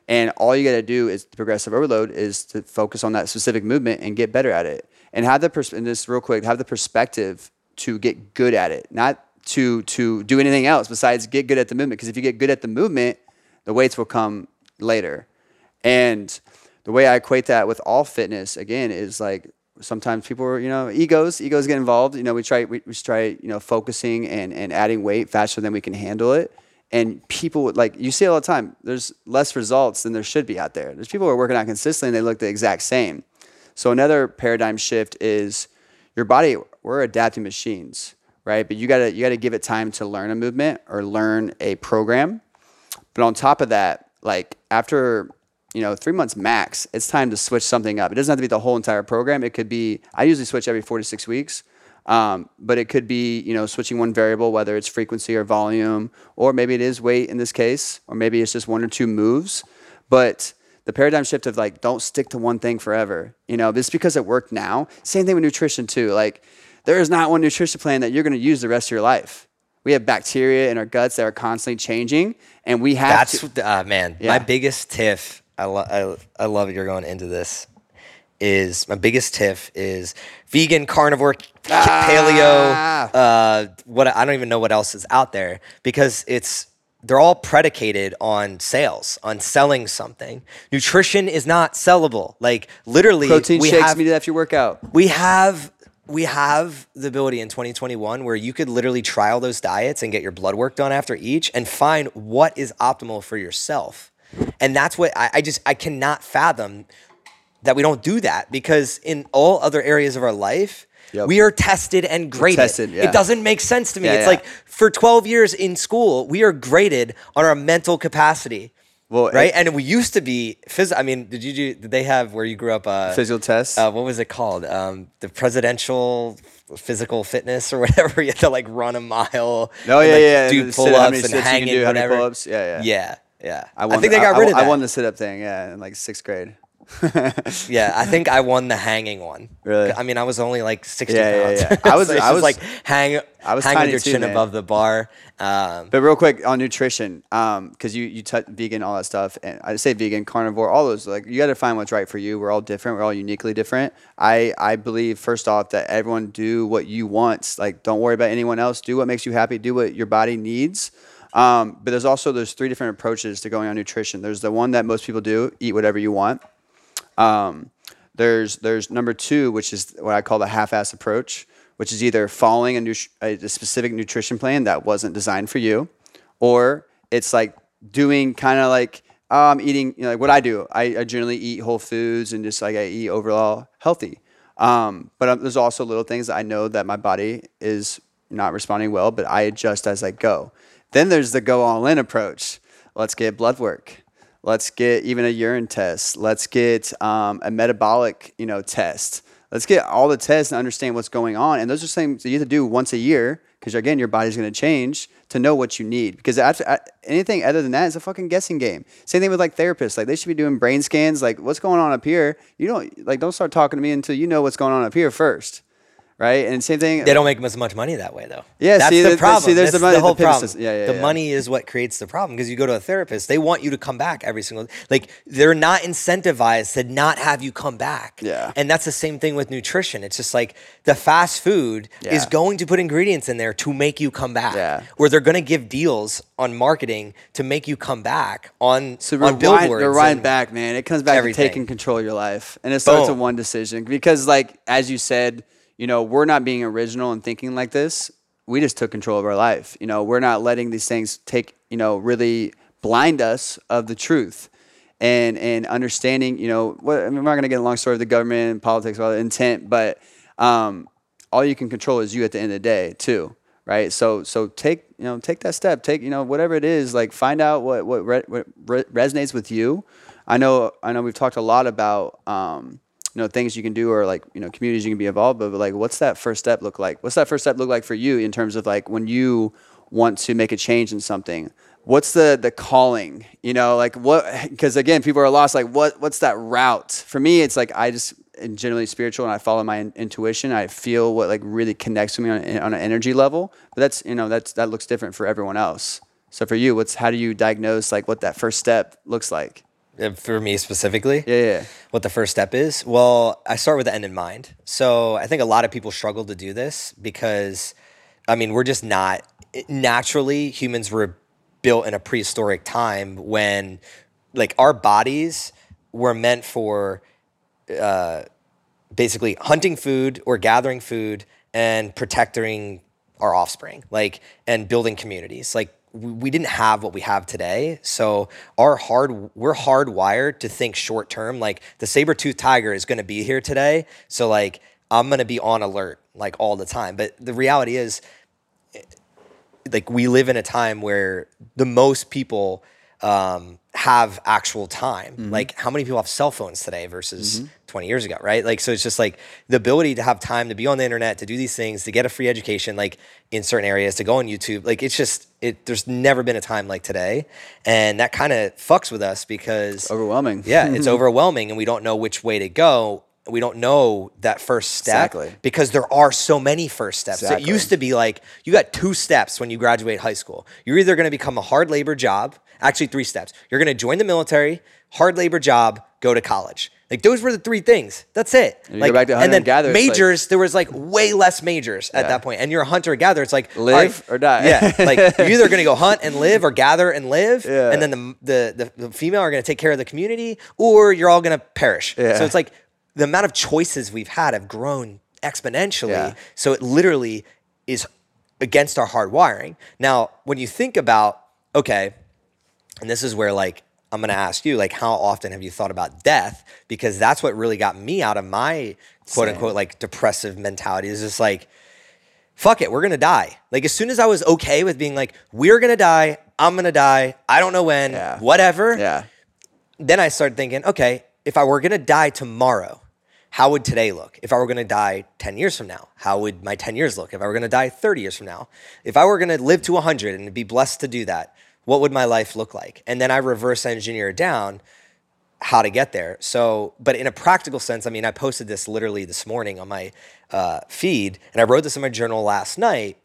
And all you got to do is progressive overload is to focus on that specific movement and get better at it. And have the pers- and this real quick, have the perspective to get good at it, not to to do anything else besides get good at the movement. Because if you get good at the movement, the weights will come later. And the way I equate that with all fitness again is like sometimes people are, you know, egos, egos get involved. You know, we try, we, we try, you know, focusing and, and adding weight faster than we can handle it. And people would like, you see all the time, there's less results than there should be out there. There's people who are working out consistently and they look the exact same. So another paradigm shift is your body, we're adapting machines, right? But you gotta, you gotta give it time to learn a movement or learn a program. But on top of that, like after you know three months max, it's time to switch something up. It doesn't have to be the whole entire program. It could be I usually switch every four to six weeks, um, but it could be you know switching one variable, whether it's frequency or volume, or maybe it is weight in this case, or maybe it's just one or two moves. But the paradigm shift of like don't stick to one thing forever. You know, this because it worked now. Same thing with nutrition too. Like there is not one nutrition plan that you're going to use the rest of your life. We have bacteria in our guts that are constantly changing, and we have That's to. uh, man. Yeah. My biggest tiff. I, lo- I I love you're going into this. Is my biggest tiff is vegan, carnivore, paleo. Uh, what I don't even know what else is out there because it's they're all predicated on sales, on selling something. Nutrition is not sellable. Like literally, Protein we shakes have, me after your workout. we have we have the ability in 2021 where you could literally trial those diets and get your blood work done after each and find what is optimal for yourself and that's what i, I just i cannot fathom that we don't do that because in all other areas of our life Yep. we are tested and graded. tested, yeah. It doesn't make sense to me. Yeah, it's yeah. like for 12 years in school, we are graded on our mental capacity. Well, right? it- and we used to be phys. I mean, did you do? Did they have where you grew up? Uh, physical tests. uh, what was it called? Um, the presidential physical fitness or whatever. You had to like run a mile. Oh, and, yeah, like, yeah, Do pull ups and sits you can hang do, in how many whatever. pull-ups? Yeah, yeah. yeah, yeah. I, won think the- they got I, rid of it I that. won the sit up thing. Yeah, in like sixth grade. Yeah, I think I won the hanging one. Really? I mean, I was only like sixty Yeah, yeah, pounds. yeah. I was- So I was- like hang. I was hang with your too, chin man. above the bar. Um, But real quick on nutrition, because you you touch vegan, all that stuff, and I say vegan, carnivore, all those. Like you got to find what's right for you. We're all different. We're all uniquely different. I I believe first off that everyone do what you want. Like don't worry about anyone else. Do what makes you happy. Do what your body needs. Um, but there's also there's three different approaches to going on nutrition. There's the one that most people do: eat whatever you want. Um, there's there's number two, which is what I call the half-ass approach, which is either following a, nut- a, specific nutrition plan that wasn't designed for you, or it's like doing kind of like I'm eating you know, like what I do. I, I generally eat whole foods and just like I eat overall healthy. Um, but um, there's also little things I know that my body is not responding well, but I adjust as I go. Then there's the go all in approach. Let's get blood work. Let's get even a urine test. Let's get um, a metabolic, you know, test. Let's get all the tests and understand what's going on. And those are things that you have to do once a year because again, your body's going to change to know what you need. Because after anything other than that is a fucking guessing game. Same thing with like therapists. Like they should be doing brain scans. Like what's going on up here? You don't like don't start talking to me until you know what's going on up here first, right? And same thing. They don't make as much money that way, though. Yeah, that's see, the that- problem. see, there's That's the money- the whole the problem. Yeah, yeah, the yeah. money is what creates the problem because you go to a therapist, they want you to come back every single. Like they're not incentivized to not have you come back. Yeah. and that's the same thing with nutrition. It's just like the fast food is going to put ingredients in there to make you come back. Yeah. or they're going to give deals on marketing to make you come back on So on billboards. rewind and- back, man. It comes back everything. to taking control of your life, and it starts with one decision. Because, like as you said, you know, we're not being original and thinking like this. We just took control of our life. You know, we're not letting these things take, you know, really blind us of the truth, and and understanding. You know, what I mean, I'm not going to get a long story of the government and politics, the intent, but um, all you can control is you at the end of the day, too right? So so take you know take that step. Take you know whatever it is. Like find out what what, re- what re- resonates with you. I know I know we've talked a lot about um, you know things you can do or like you know communities you can be involved with. But like, what's that first step look like? What's that first step look like for you in terms of like when you want to make a change in something? What's the the calling? You know, like what? Because again, people are lost. Like what? What's that route? For me, it's like I just am generally spiritual and I follow my in- intuition. I feel what like really connects with me on, on an energy level. But that's you know that's that looks different for everyone else. So for you, what's how do you diagnose like what that first step looks like? Uh, for me specifically. Yeah, yeah. what the first step is? Well, I start with the end in mind. So I think a lot of people struggle to do this because, I mean, we're just not naturally humans were built in a prehistoric time when, like, our bodies were meant for uh, basically hunting food or gathering food and protecting our offspring, like, and building communities. Like, we didn't have what we have today. So our hard we're hardwired to think short term. Like the saber tooth tiger is gonna be here today. So like I'm gonna be on alert like all the time. But the reality is like we live in a time where the most people um, have actual time. Mm-hmm. Like how many people have cell phones today versus mm-hmm. 20 years ago, right? Like so it's just like the ability to have time to be on the internet, to do these things, to get a free education like in certain areas, to go on YouTube. Like it's just it there's never been a time like today. And that kind of fucks with us because Overwhelming. yeah, it's overwhelming and we don't know which way to go. We don't know that first step Exactly. because there are so many first steps. Exactly. It used to be like you got two steps when you graduate high school. You're either going to become a hard labor job, actually three steps. You're going to join the military, hard labor job, go to college. Like those were the three things. That's it. you go like, back to hunter and then and gatherer, it's like- majors. there was like way less majors at Yeah. that point, and you're a hunter gatherer. It's like Live all or die. Yeah, like you're either going to go hunt and live, or gather and live, Yeah. and then the the the, the female are going to take care of the community, or you're all going to perish. Yeah. So it's like the amount of choices we've had have grown exponentially. Yeah. So it literally is against our hard wiring. Now, when you think about, okay, and this is where like I'm gonna ask you, like, how often have you thought about death? Because that's what really got me out of my quote unquote like depressive mentality. Is just like, fuck it, we're gonna die. Like as soon as I was okay with being like, we're gonna die, I'm gonna die. I don't know when. Yeah. Whatever. Yeah. Then I started thinking, okay, if I were gonna die tomorrow, how would today look? If I were gonna die 10 years from now, how would my 10 years look? If I were gonna die 30 years from now, if I were gonna live to 100 and be blessed to do that, what would my life look like? And then I reverse engineer down how to get there. So, but in a practical sense, I mean, I posted this literally this morning on my uh, feed, and I wrote this in my journal last night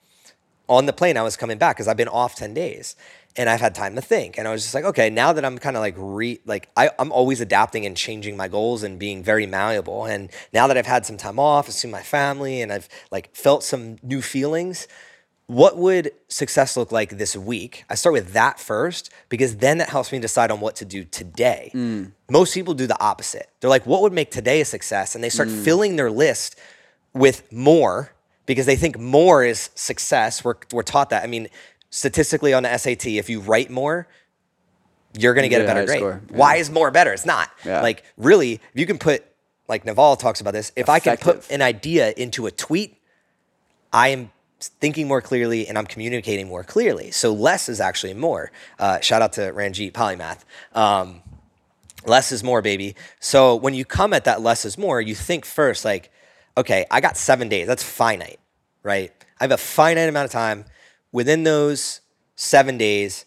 on the plane. I was coming back because I've been off 10 days and I've had time to think. And I was just like, okay, now that I'm kind of like re like I, I'm always adapting and changing my goals and being very malleable. And now that I've had some time off, I've seen my family and I've like felt some new feelings. What would success look like this week? I start with that first because then that helps me decide on what to do today. Mm. Most people do the opposite. They're like, what would make today a success? And they start mm. filling their list with more because they think more is success. We're, we're taught that. I mean, statistically on the SAT, if you write more, you're going to get get a better grade. score. Yeah. Why is more better? It's not. Yeah. Like, really, if you can put, like Naval talks about this, if I can put an idea into a tweet, I am thinking more clearly and I'm communicating more clearly. So less is actually more. Uh, shout out to Ranjit Polymath. Um, less is more, baby. So when you come at that less is more, you think first, like, okay, I got seven days. That's finite, right? I have a finite amount of time. Within those seven days,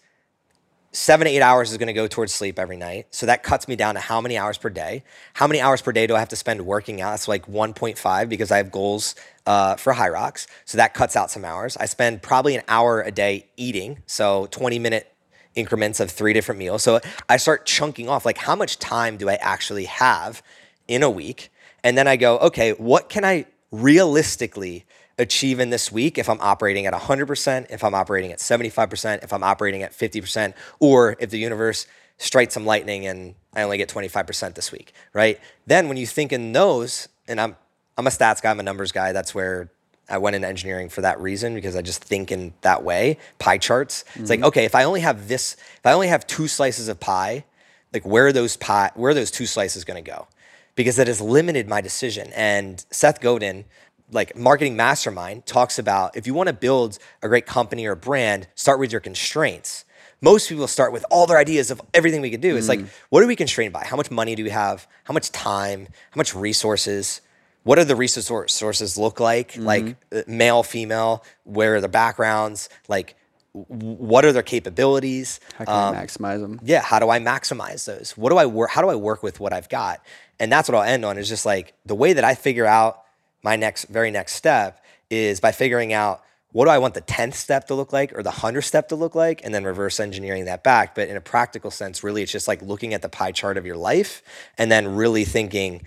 seven to eight hours is going to go towards sleep every night. So that cuts me down to how many hours per day. How many hours per day do I have to spend working out? That's like 1.5 because I have goals uh, for HYROX. So that cuts out some hours. I spend probably an hour a day eating. So 20 minute increments of three different meals. So I start chunking off like how much time do I actually have in a week? And then I go, okay, what can I realistically achieve in this week if I'm operating at 100%, if I'm operating at 75%, if I'm operating at 50%, or if the universe strikes some lightning and I only get 25% this week, right? Then when you think in those, and I'm I'm a stats guy, I'm a numbers guy, that's where I went into engineering for that reason because I just think in that way, pie charts. It's like, mm-hmm. okay, if I only have this, if I only have two slices of pie, like where are those pie, where are those two slices going to go? Because that has limited my decision. And Seth Godin, like marketing mastermind, talks about if you want to build a great company or brand, start with your constraints. Most people start with all their ideas of everything we could do. It's like, mm. what are we constrained by? How much money do we have? How much time? How much resources? What do the resource sources look like? Mm-hmm. Like uh, male, female, where are the backgrounds? Like, what are their capabilities? How can I um, maximize them? yeah how do i maximize those what do i work how do i work with what i've got and that's what i'll end on is just like the way that i figure out my next very next step is by figuring out what do i want the 10th step to look like or the 100th step to look like and then reverse engineering that back but in a practical sense really it's just like looking at the pie chart of your life and then really thinking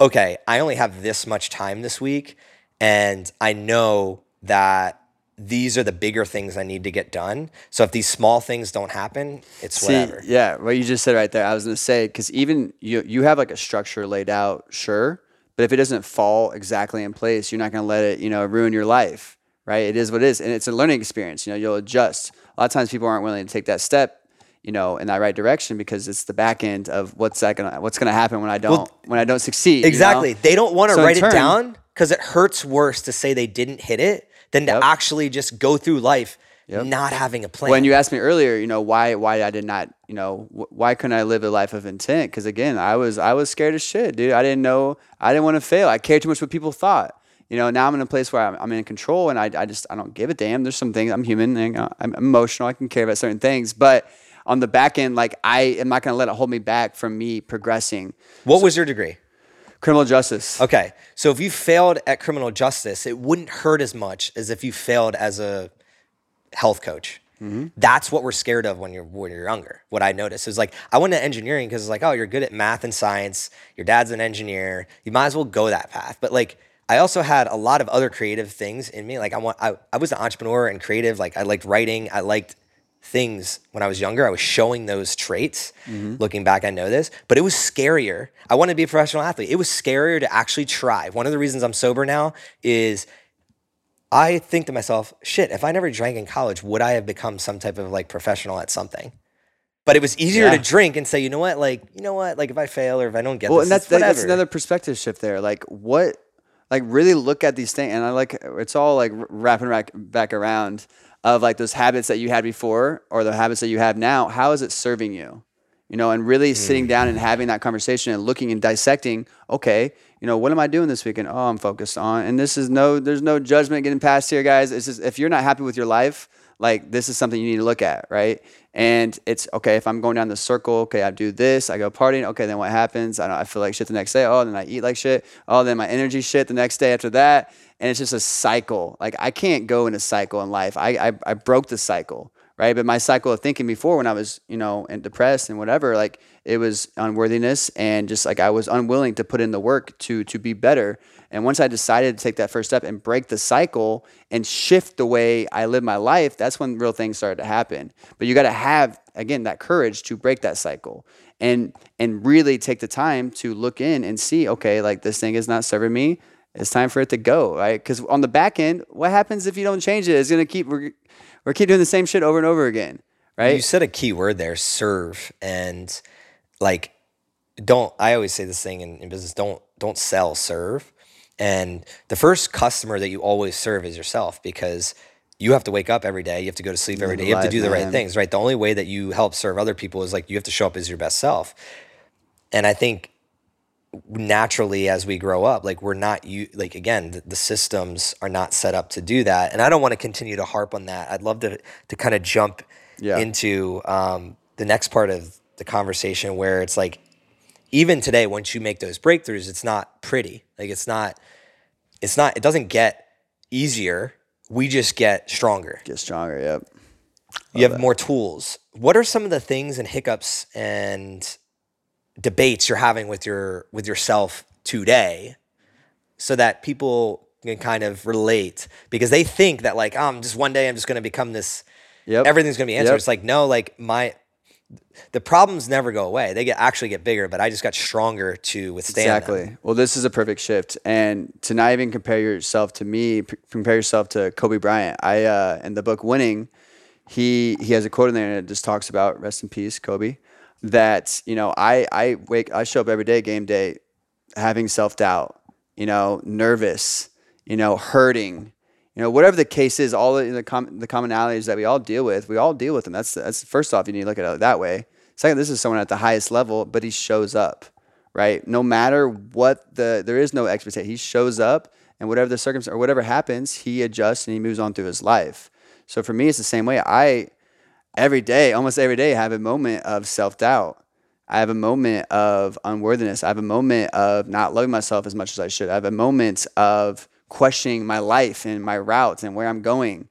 okay i only have this much time this week and i know that these are the bigger things I need to get done. So if these small things don't happen, it's See, whatever. yeah, what you just said right there, I was gonna say because even you you have like a structure laid out, sure, but if it doesn't fall exactly in place, you're not gonna let it, you know, ruin your life, right? It is what it is, and it's a learning experience. You know, you'll adjust. A lot of times, people aren't willing to take that step, you know, in that right direction because it's the back end of what's that gonna what's gonna happen when I don't when I don't succeed. you know? Exactly. They don't want to So write turn- it down because it hurts worse to say they didn't hit it than to Yep. actually just go through life Yep. not having a plan. When you asked me earlier, you know why why I did not, you know, wh- why couldn't I live a life of intent? Because again, I was I was scared as shit, dude. I didn't know I didn't want to fail. I cared too much what people thought. You know, now I'm in a place where I'm, I'm in control, and I, I just I don't give a damn. There's some things I'm human, and I'm emotional. I can care about certain things, but on the back end, like I am not gonna let it hold me back from me progressing. what was your degree? Criminal justice. Okay. So if you failed at criminal justice, it wouldn't hurt as much as if you failed as a health coach. Mm-hmm. That's what we're scared of when you're when you're younger. What I noticed is like I went to engineering because it's like, oh, you're good at math and science. Your dad's an engineer. You might as well go that path. But like I also had a lot of other creative things in me. Like I want I, I was an entrepreneur and creative. Like I liked writing. I liked things when I was younger. I was showing those traits. Looking back, I know this, but it was scarier. I wanted to be a professional athlete. It was scarier to actually try. One of the reasons I'm sober now is I think to myself, shit, if I never drank in college, would I have become some type of like professional at something? But it was easier Yeah. to drink and say, you know what, like, you know what, like if I fail or if I don't get Well, this, and that's it's that's another perspective shift there. Like what, like really look at these things, and I like it's all like wrapping back back around. of like those habits that you had before or the habits that you have now, how is it serving you? You know, and really sitting mm. down and having that conversation and looking and dissecting, okay, you know, what am I doing this weekend? Oh, I'm focused on, and this is no, there's no judgment getting passed here, guys. It's just, if you're not happy with your life, like this is something you need to look at, right? And it's okay if I'm going down the circle. Okay, I do this. I go partying. Okay, then what happens? I don't. I feel like shit the next day. Oh, then I eat like shit. Oh, then my energy shit the next day after that. And it's just a cycle. Like I can't go in a cycle in life. I I, I broke the cycle, right? But my cycle of thinking before, when I was you know and depressed and whatever, like it was unworthiness and just like I was unwilling to put in the work to to be better. And once I decided to take that first step and break the cycle and shift the way I live my life, that's when real things started to happen. But you got to have again that courage to break that cycle and and really take the time to look in and see, okay, like this thing is not serving me. It's time for it to go, right? Because on the back end, what happens if you don't change it? It's gonna keep we're, we're keep doing the same shit over and over again, right? You said a key word there, serve, and like don't. I always say this thing in, in business: don't don't sell, serve. And the first customer that you always serve is yourself because you have to wake up every day. You have to go to sleep every day. You have to do the right things, right? The only way that you help serve other people is like you have to show up as your best self. And I think naturally as we grow up, like we're not you like again, the, the systems are not set up to do that. And I don't want to continue to harp on that. I'd love to to kind of jump Yeah. into um, the next part of the conversation where it's like even today once you make those breakthroughs it's not pretty like it's not it's not it doesn't get easier we just get stronger Get stronger. Yep. you have more tools what are some of the things and hiccups and debates you're having with your with yourself today so that people can kind of relate because they think that like oh, i'm just one day i'm just going to become this Yep. everything's going to be answered Yep. it's like no like my the problems never go away they get actually get bigger but i just got stronger to withstand them. Exactly. Well, this is a perfect shift, and to not even compare yourself to me, p- compare yourself to Kobe Bryant. I uh, in the book Winning, he he has a quote in there and it just talks about rest in peace, Kobe. That you know, I I wake I show up every day, game day, having self doubt, you know, nervous, you know, hurting, you know, whatever the case is, all the the, com- the commonalities that we all deal with, we all deal with them. That's that's first off, you need to look at it that way. Second, this is someone at the highest level, but he shows up, right? No matter what the there is no expectation. He shows up, and whatever the circumstance or whatever happens, he adjusts and he moves on through his life. So for me, it's the same way. I every day, almost every day, have a moment of self doubt. I have a moment of unworthiness. I have a moment of not loving myself as much as I should. I have a moment of questioning my life and my routes and where I'm going.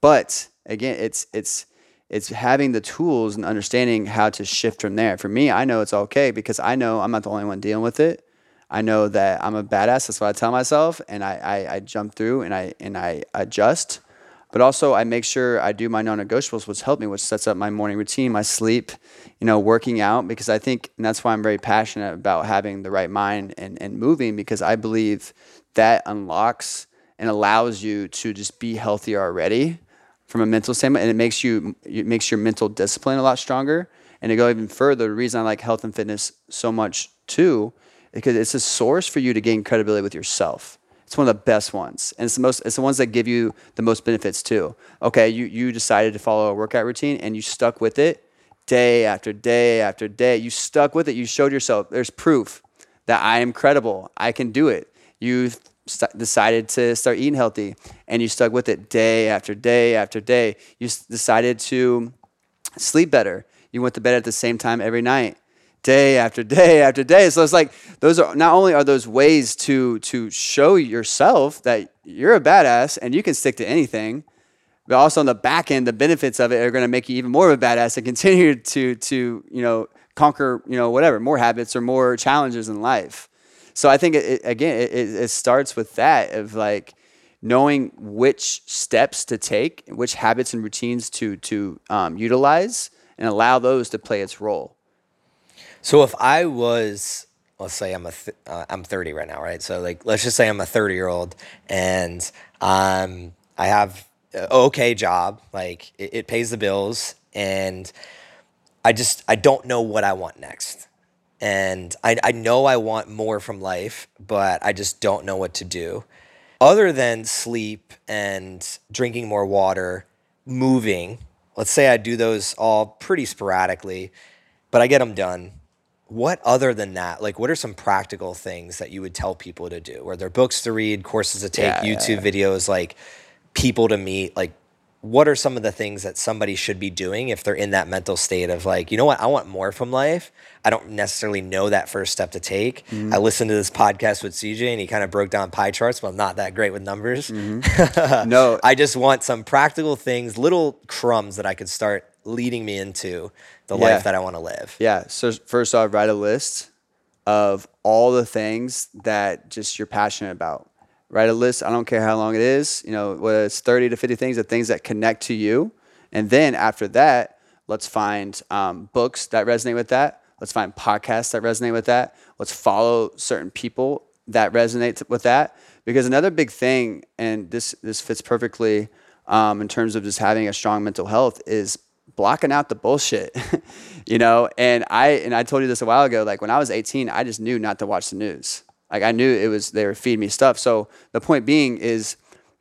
But again, it's it's it's having the tools and understanding how to shift from there. For me, I know it's okay because I know I'm not the only one dealing with it. I know that I'm a badass. That's what I tell myself, and I, I, I jump through and I and I adjust. But also, I make sure I do my non-negotiables, which help me, which sets up my morning routine, my sleep, you know, working out. Because I think, and that's why I'm very passionate about having the right mind and and moving, because I believe that unlocks and allows you to just be healthier already from a mental standpoint, and it makes you it makes your mental discipline a lot stronger. And to go even further, the reason I like health and fitness so much too, because it's a source for you to gain credibility with yourself. It's one of the best ones, and it's the most. It's the ones that give you the most benefits too. Okay, you you decided to follow a workout routine and you stuck with it day after day after day. You stuck with it. You showed yourself. There's proof that I am credible. I can do it. You st- decided to start eating healthy and you stuck with it day after day after day. You s- decided to sleep better. You went to bed at the same time every night, day after day after day. So it's like those are not only are those ways to to show yourself that you're a badass and you can stick to anything, but also on the back end, the benefits of it are going to make you even more of a badass and continue to to you know conquer you know whatever more habits or more challenges in life. So I think it, again it, it starts with that of like knowing which steps to take, which habits and routines to to um, utilize, and allow those to play its role. So if I was, let's say I'm a, th- uh, I'm 30 right now, right? So like, let's just say I'm a 30 year old and um, I have a okay job, like it, it pays the bills, and I just I don't know what I want next, and I I know I want more from life, but I just don't know what to do. Other than sleep and drinking more water, moving, let's say I do those all pretty sporadically, but I get them done. What other than that, like what are some practical things that you would tell people to do? Are there books to read, courses to take, Yeah, yeah, YouTube videos, like people to meet? Like what are some of the things that somebody should be doing if they're in that mental state of like, you know what, I want more from life. I don't necessarily know that first step to take. Mm-hmm. I listened to this podcast with CJ and he kind of broke down pie charts, but I'm not that great with numbers. No, I just want some practical things, little crumbs that I could start leading me into the Yeah. life that I want to live. Yeah. So first off, write a list of all the things that just you're passionate about. Write a list. I don't care how long it is. You know, whether it's 30 to 50 things, the things that connect to you. And then after that, let's find um, books that resonate with that. Let's find podcasts that resonate with that. Let's follow certain people that resonate with that. Because another big thing, and this this fits perfectly um, in terms of just having a strong mental health, is blocking out the bullshit you know and i and i told you this a while ago like when i was 18 i just knew not to watch the news like i knew it was they were feeding me stuff. So the point being is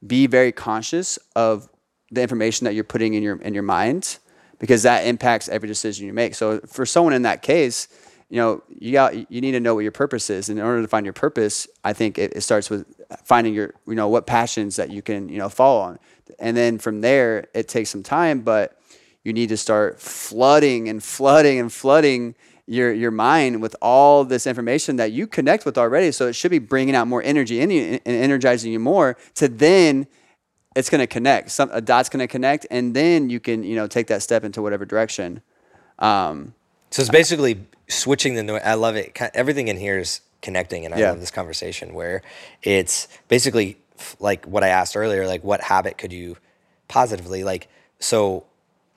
be very conscious of the information that you're putting in your in your mind because that impacts every decision you make. So for someone in that case you know you got you need to know what your purpose is. And in order to find your purpose i think it, it starts with finding your you know what passions that you can you know follow on. And then from there it takes some time but you need to start flooding and flooding and flooding your your mind with all this information that you connect with already. So it should be bringing out more energy in you and energizing you more. To then it's going to connect. Some a dot's going to connect, and then you can you know take that step into whatever direction. Um, So it's basically switching the noise. I love it. Everything in here is connecting, and I Yeah. love this conversation where it's basically like what I asked earlier. Like, what habit could you positively like? So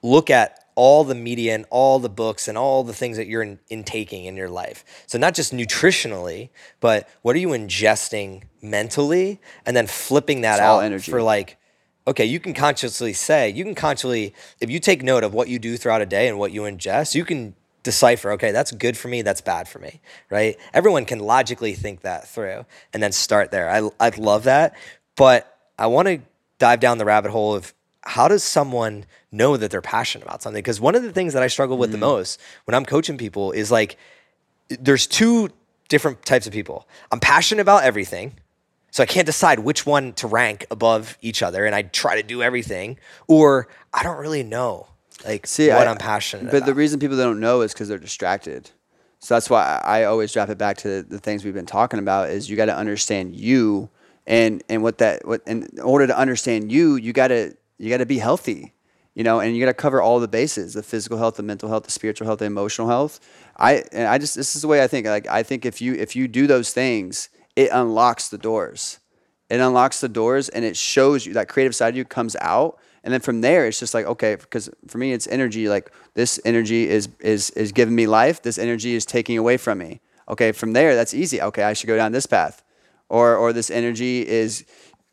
look at all the media and all the books and all the things that you're in, intaking in your life. So not just nutritionally, but what are you ingesting mentally, and then flipping that out energy. for like okay, you can consciously say, you can consciously, if you take note of what you do throughout a day and what you ingest, you can decipher, okay, that's good for me, that's bad for me, right? Everyone can logically think that through and then start there. I, I love that. But I want to dive down the rabbit hole of how does someone know that they're passionate about something? Because one of the things that I struggle with the mm. most when I'm coaching people is like, there's two different types of people. I'm passionate about everything. So I can't decide which one to rank above each other and I try to do everything or I don't really know like See, what I, am passionate But about. the reason people don't know is because they're distracted. So that's why I always drop it back to the things we've been talking about. Is you got to understand you, and and what that what and in order to understand you, you got to you got to be healthy, you know, and you got to cover all the bases: the physical health, the mental health, the spiritual health, the emotional health. I and I just this is the way I think. Like I think if you if you do those things, it unlocks the doors. It unlocks the doors and it shows you that creative side of you comes out and then from there it's just like okay because for me it's energy like this energy is is is giving me life this energy is taking away from me okay from there that's easy okay i should go down this path or or this energy is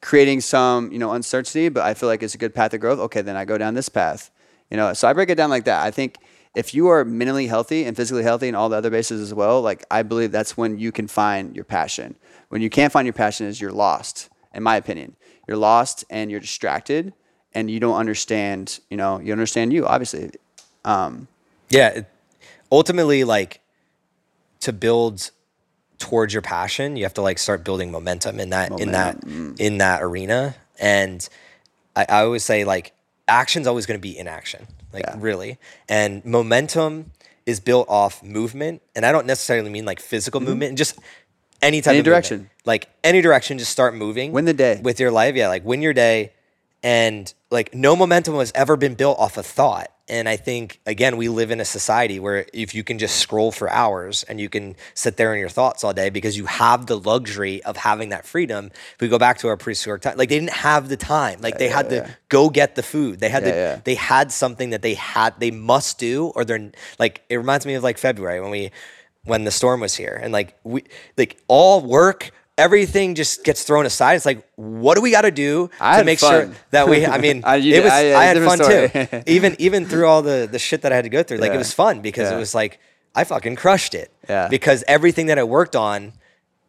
creating some you know uncertainty but i feel like it's a good path of growth. Okay then i go down this path. You know so i break it down like that. I think if you are mentally healthy and physically healthy and all the other bases as well like i believe that's when you can find your passion. When you can't find your passion is you're lost in my opinion. You're lost and you're distracted and you don't understand you know you understand you obviously. Um, yeah, ultimately like to build towards your passion, you have to like start building momentum in that in that mm. in that arena. And I, I always say like action's always going to be inaction, like Yeah. really. And momentum is built off movement, and I don't necessarily mean like physical movement, just any type Mm-hmm. Any of movement. direction. like any direction. Just start moving. Win the day. with your life. Yeah, like win your day, and like no momentum has ever been built off of thought. And I think again, we live in a society where if you can just scroll for hours and you can sit there in your thoughts all day because you have the luxury of having that freedom. If we go back to our prehistoric time, like they didn't have the time. Like they had to go get the food. They had Yeah, to. yeah. They had something that they had. They must do, or they're like. It reminds me of like February when we, when the storm was here, and like we, like all work. Everything just gets thrown aside. It's like, what do we got to do I to make sure that we? I mean, I- you it was. I- I, yeah, had fun story. too. even even through all the the shit that I had to go through, like Yeah. it was fun because Yeah. it was like I fucking crushed it. Yeah. Because everything that I worked on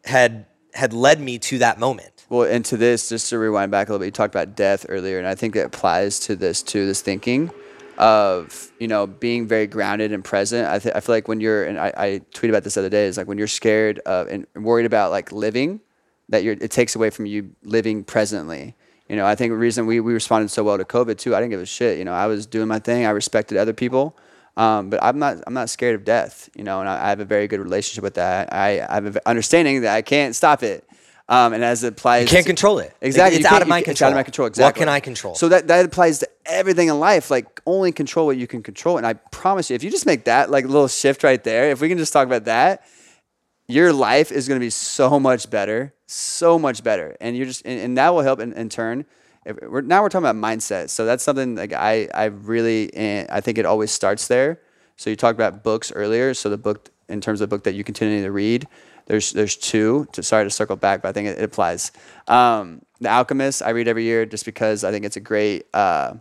had had led me to that moment. Well, and to this, just to rewind back a little bit, you talked about death earlier, and I think it applies to this too. This thinking of you know being very grounded and present. I, th- I feel like when you're, and I, I tweeted about this the other day, is like when you're scared of and worried about like living, that you're it takes away from you living presently. You know, I think the reason we, we responded so well to COVID too, I didn't give a shit. You know, I was doing my thing. I respected other people. Um, but I'm not I'm not scared of death, you know, and I, I have a very good relationship with that. I, I have an understanding that I can't stop it. Um, and as it applies, You can't control it. Exactly, It's out of my control. It's out of my control. Exactly. What can I control? So that that applies to everything in life. Like only control what you can control. And I promise you, if you just make that like little shift right there, if we can just talk about that, your life is going to be so much better, so much better, and you're just and, and that will help in, in turn. We're, now we're talking about mindset, so that's something like I I really I think it always starts there. So you talked about books earlier. So the book in terms of the book that you continue to read, there's there's two. To, sorry to circle back, but I think it, it applies. Um, the Alchemist I read every year just because I think it's a great. Uh,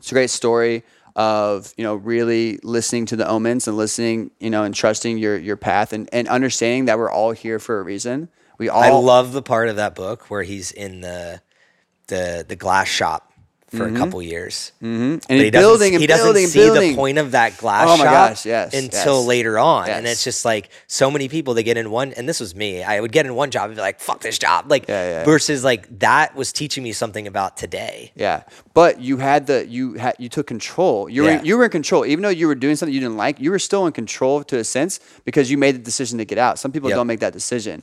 it's a great story of you know really listening to the omens and listening you know and trusting your your path and, and understanding that we're all here for a reason. We all I love the part of that book where he's in the the the glass shop for a couple years. Mm-hmm. and he building and he doesn't building see building the point of that glass Oh my shop gosh, yes, until yes, later on. And it's just like so many people they get in one and this was me. I would get in one job and be like, fuck this job. Like Yeah, yeah. versus like that was teaching me something about today. yeah but you had the you had you took control you were Yeah. you were in control even though you were doing something you didn't like you were still in control to a sense because you made the decision to get out some people Yep. don't make that decision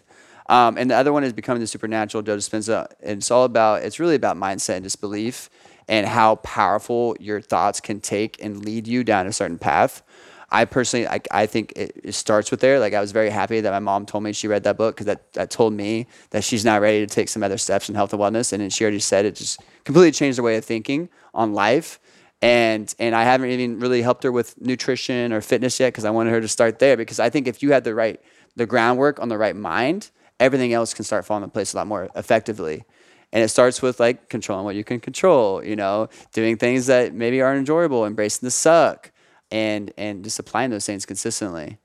um, and the other one is becoming the supernatural joe dispenza and it's all about it's really about mindset and disbelief and how powerful your thoughts can take and lead you down a certain path I personally, I, I think it, it starts with there. Like I was very happy that my mom told me she read that book because that, that told me that she's now ready to take some other steps in health and wellness. And she already said it just completely changed her way of thinking on life. And and I haven't even really helped her with nutrition or fitness yet because I wanted her to start there because I think if you had the right the groundwork on the right mind, everything else can start falling in place a lot more effectively. And it starts with like controlling what you can control, you know, doing things that maybe aren't enjoyable, embracing the suck, and and just applying those things consistently.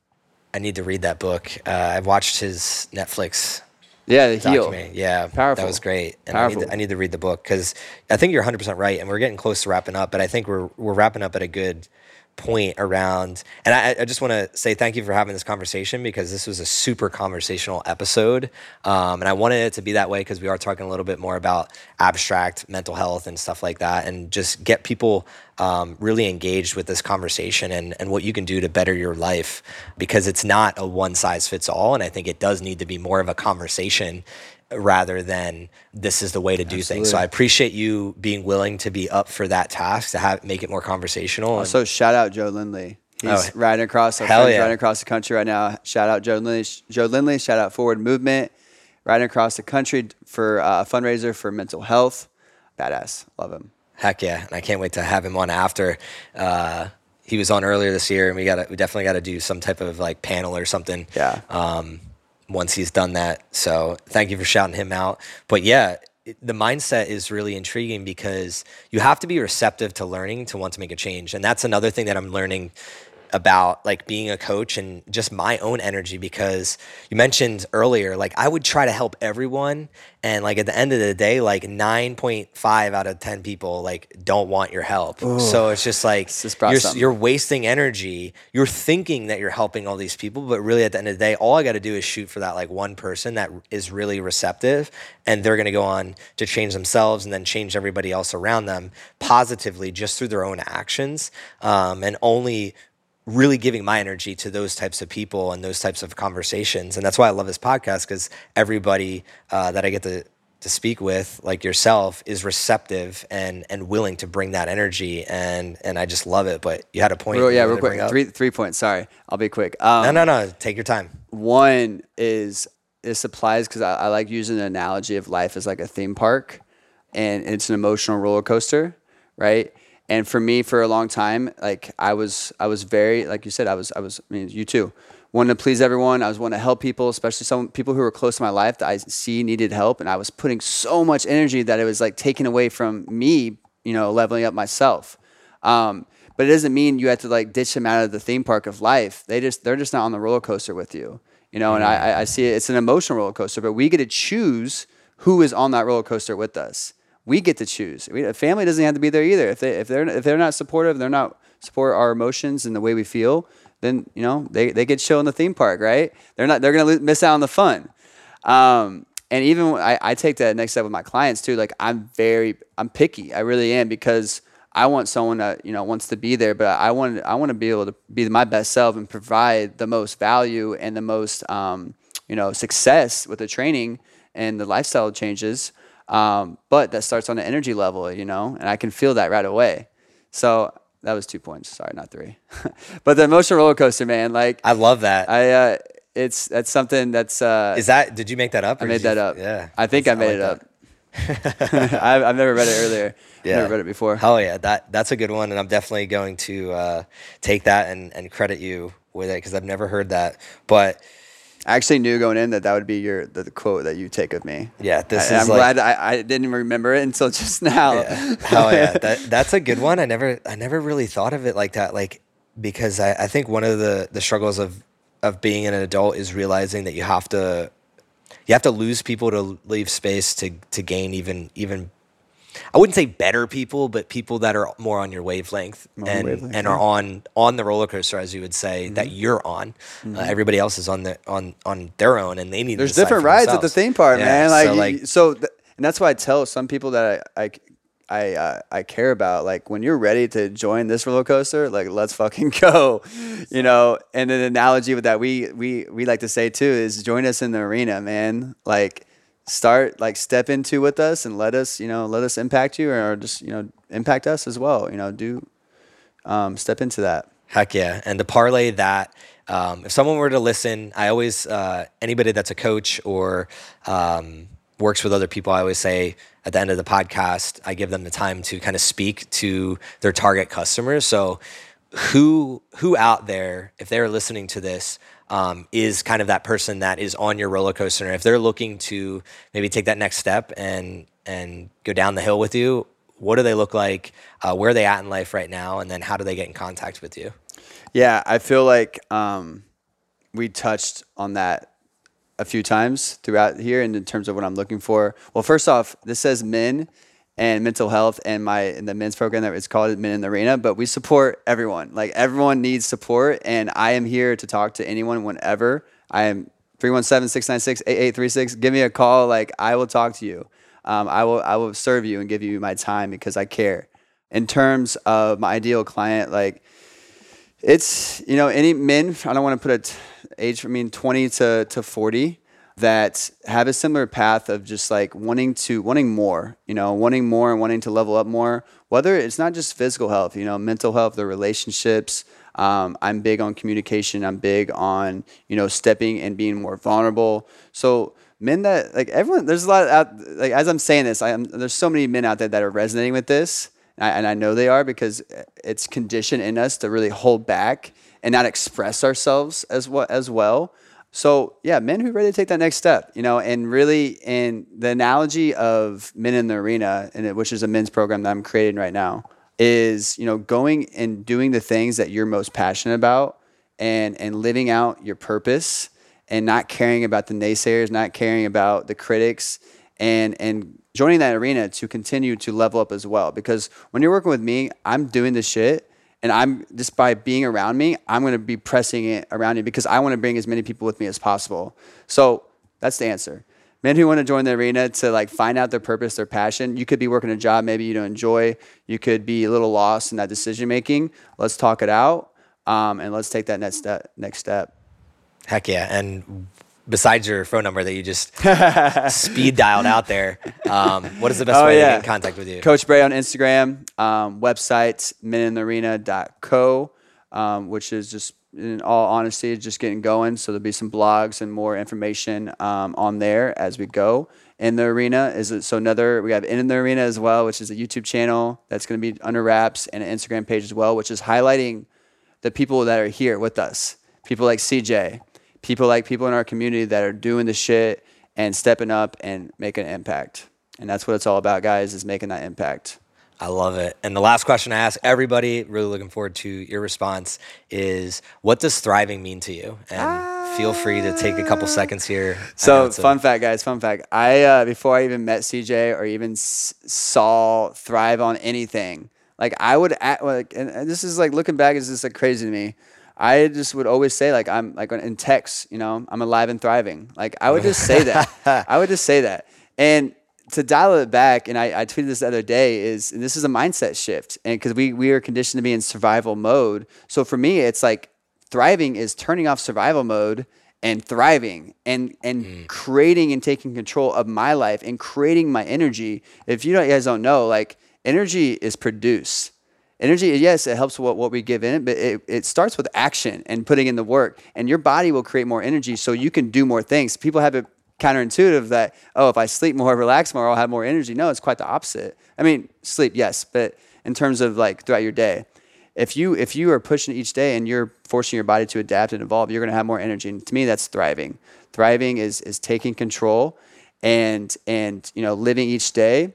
I need to read that book. Uh, I've watched his Netflix Yeah, the heal. Yeah, Powerful. That was great. And I need, Powerful. to, I need to read the book because I think you're 100 percent right, and we're getting close to wrapping up. But I think we're we're wrapping up at a good point around. And I, I just want to say thank you for having this conversation because this was a super conversational episode, um, and I wanted it to be that way because we are talking a little bit more about abstract mental health and stuff like that, and just get people um, really engaged with this conversation and, and what you can do to better your life because it's not a one size fits all. And I think it does need to be more of a conversation rather than this is the way to do things. So I appreciate you being willing to be up for that task to have make it more conversational. and- So shout out Joe Lindley. He's Oh, riding across hell yeah. riding across the country right now. Shout out Joe Lindley. Joe Lindley. Shout out Forward Movement. Riding across the country for uh, a fundraiser for mental health. Badass. Love him. Heck yeah, and I can't wait to have him on after. Uh, he was on earlier this year, and we got to we definitely got to do some type of like panel or something. Yeah. Um, once he's done that, so thank you for shouting him out. But yeah, the mindset is really intriguing because you have to be receptive to learning to want to make a change, and that's another thing that I'm learning about like being a coach and just my own energy because you mentioned earlier like I would try to help everyone and like at the end of the day like 9.5 out of 10 people like don't want your help. So it's just like you're, you're wasting energy. You're thinking that you're helping all these people but really at the end of the day all I got to do is shoot for that like one person that is really receptive and they're going to go on to change themselves and then change everybody else around them positively just through their own actions um, and only really giving my energy to those types of people and those types of conversations. And that's why I love this podcast because everybody uh, that I get to to speak with, like yourself, is receptive and and willing to bring that energy. And and I just love it. But you had a point. Real, yeah, real quick. Three three points. Sorry, I'll be quick. Um, No, no, no. Take your time. One is this applies because I, I like using the analogy of life as like a theme park, and it's an emotional roller coaster, right? And for me, for a long time, like I was, I was very, like you said, I was, I was, I mean, you too, wanting to please everyone. I was wanting to help people, especially some people who were close to my life that I see needed help, and I was putting so much energy that it was like taken away from me, you know, leveling up myself. Um, but it doesn't mean you have to like ditch them out of the theme park of life. They just they're just not on the roller coaster with you. You know, and I, I see it, it's an emotional roller coaster, but we get to choose who is on that roller coaster with us. We get to choose. We, a family doesn't have to be there either. If they if they're if they're not supportive, they're not support our emotions and the way we feel. Then you know they, they get chill in the theme park, right? They're not they're gonna miss out on the fun. Um, and even I, I take that next step with my clients too. Like I'm very I'm picky. I really am because I want someone that you know wants to be there, but I want I want to be able to be my best self and provide the most value and the most um, you know success with the training and the lifestyle changes. Um, but that starts on the energy level, you know, and I can feel that right away. So that was two points. Sorry, not three. but the emotional roller coaster, man. Like I love that. I uh, it's that's something that's. Uh, Is that? Did you make that up? I made did you- that up. Yeah, I think I made like it up. I've, I've never read it earlier. Yeah. Never read it before. Hell yeah, that that's a good one, and I'm definitely going to uh, take that and, and credit you with it because I've never heard that. But I actually knew going in that that would be your the, the quote that you take of me. yeah, this I, is am like glad I, I didn't remember it until just now. Yeah. Hell yeah. That that's a good one. I never I never really thought of it like that. Like because I, I think one of the, the struggles of of being an adult is realizing that you have to you have to lose people to leave space to to gain even even I wouldn't say better people, but people that are more on your wavelength on and wavelength, and yeah. are on on the roller coaster, as you would say, that Mm-hmm. you're on. Uh, everybody else is on the on on their own, and they need. There's different rides at the themselves. theme park, Yeah, man. Like so, like so, th- and that's why I tell some people that I I I, uh, I care about. Like when you're ready to join this roller coaster, like let's fucking go, you know. And an analogy with that we we we like to say too is join us in the arena, man. Like start like step into with us and let us you know let us impact you or just you know impact us as well. You know do um, step into that. Heck yeah. And to parlay that, um, if someone were to listen, I always, uh, anybody that's a coach or um, works with other people, I always say at the end of the podcast, I give them the time to kind of speak to their target customers. So, who who out there, if they're listening to this, um, is kind of that person that is on your roller coaster, and if they're looking to maybe take that next step and and go down the hill with you, what do they look like? Uh, where are they at in life right now? And then how do they get in contact with you? Yeah, I feel like um, we touched on that a few times throughout here, and in terms of what I'm looking for. Well, first off, this says men and mental health, and my in the men's program that it's called Men in the Arena. But we support everyone. Like everyone needs support, and I am here to talk to anyone whenever. I am 317-696-8836. Give me a call. Like I will talk to you. Um, I will I will serve you and give you my time because I care. In terms of my ideal client, like it's you know any men i don't want to put a t- age i mean 20 to, to 40 that have a similar path of just like wanting to wanting more you know wanting more and wanting to level up more whether it's not just physical health you know mental health their relationships. Um, i'm big on communication. I'm big on you know stepping and being more vulnerable. So men that like everyone there's a lot out like as i'm saying this i am there's so many men out there that are resonating with this and I, and I know they are because it's conditioned in us to really hold back and not express ourselves as well as well. So yeah, men who are ready to take that next step, you know, and really in the analogy of men in the arena, and it, which is a men's program that I'm creating right now, is you know going and doing the things that you're most passionate about, and and living out your purpose, and not caring about the naysayers, not caring about the critics, and and joining that arena to continue to level up as well. Because when you're working with me, I'm doing this shit, and I'm just by being around me, I'm going to be pressing it around you because I want to bring as many people with me as possible. So that's the answer. Men who want to join the arena to like find out their purpose, their passion. You could be working a job maybe you don't enjoy. You could be a little lost in that decision making. Let's talk it out, um, and let's take that next step. Next step. Heck yeah. And besides your phone number that you just speed dialed out there, um, what is the best Oh, way to get in contact with you? Coach Bray on Instagram, um, website meninthearena.co, um, which is just in all honesty, just getting going. So there'll be some blogs and more information um, on there as we go. In the arena is it, so another we have in the arena as well, which is a YouTube channel that's going to be under wraps and an Instagram page as well, which is highlighting the people that are here with us. People like CJ, people like people in our community that are doing the shit and stepping up and making an impact. And that's what it's all about, guys, is making that impact. I love it. And the last question I ask everybody, really looking forward to your response, is what does thriving mean to you? And feel free to take a couple seconds here. So, fun a- fact, guys, fun fact. I, uh, before I even met CJ or even s- saw Thrive on anything, like I would, act, like, and this is like looking back, is just like crazy to me. I just would always say like I'm like in text, you know, I'm alive and thriving. Like I would just say that. I would just say that. And to dial it back, and I, I tweeted this the other day, is this is a mindset shift, and because we we are conditioned to be in survival mode. So for me, it's like thriving is turning off survival mode and thriving and and mm. creating and taking control of my life and creating my energy. If you, don't, you guys don't know, like energy is produced. Energy, yes, it helps what, what we give in but it, it starts with action and putting in the work. And your body will create more energy so you can do more things. People have it counterintuitive that, oh, if I sleep more, relax more, I'll have more energy. No, it's quite the opposite. I mean, sleep, yes, but in terms of like throughout your day, if you if you are pushing each day and you're forcing your body to adapt and evolve, you're going to have more energy. And to me, that's thriving. Thriving is is taking control and and you know living each day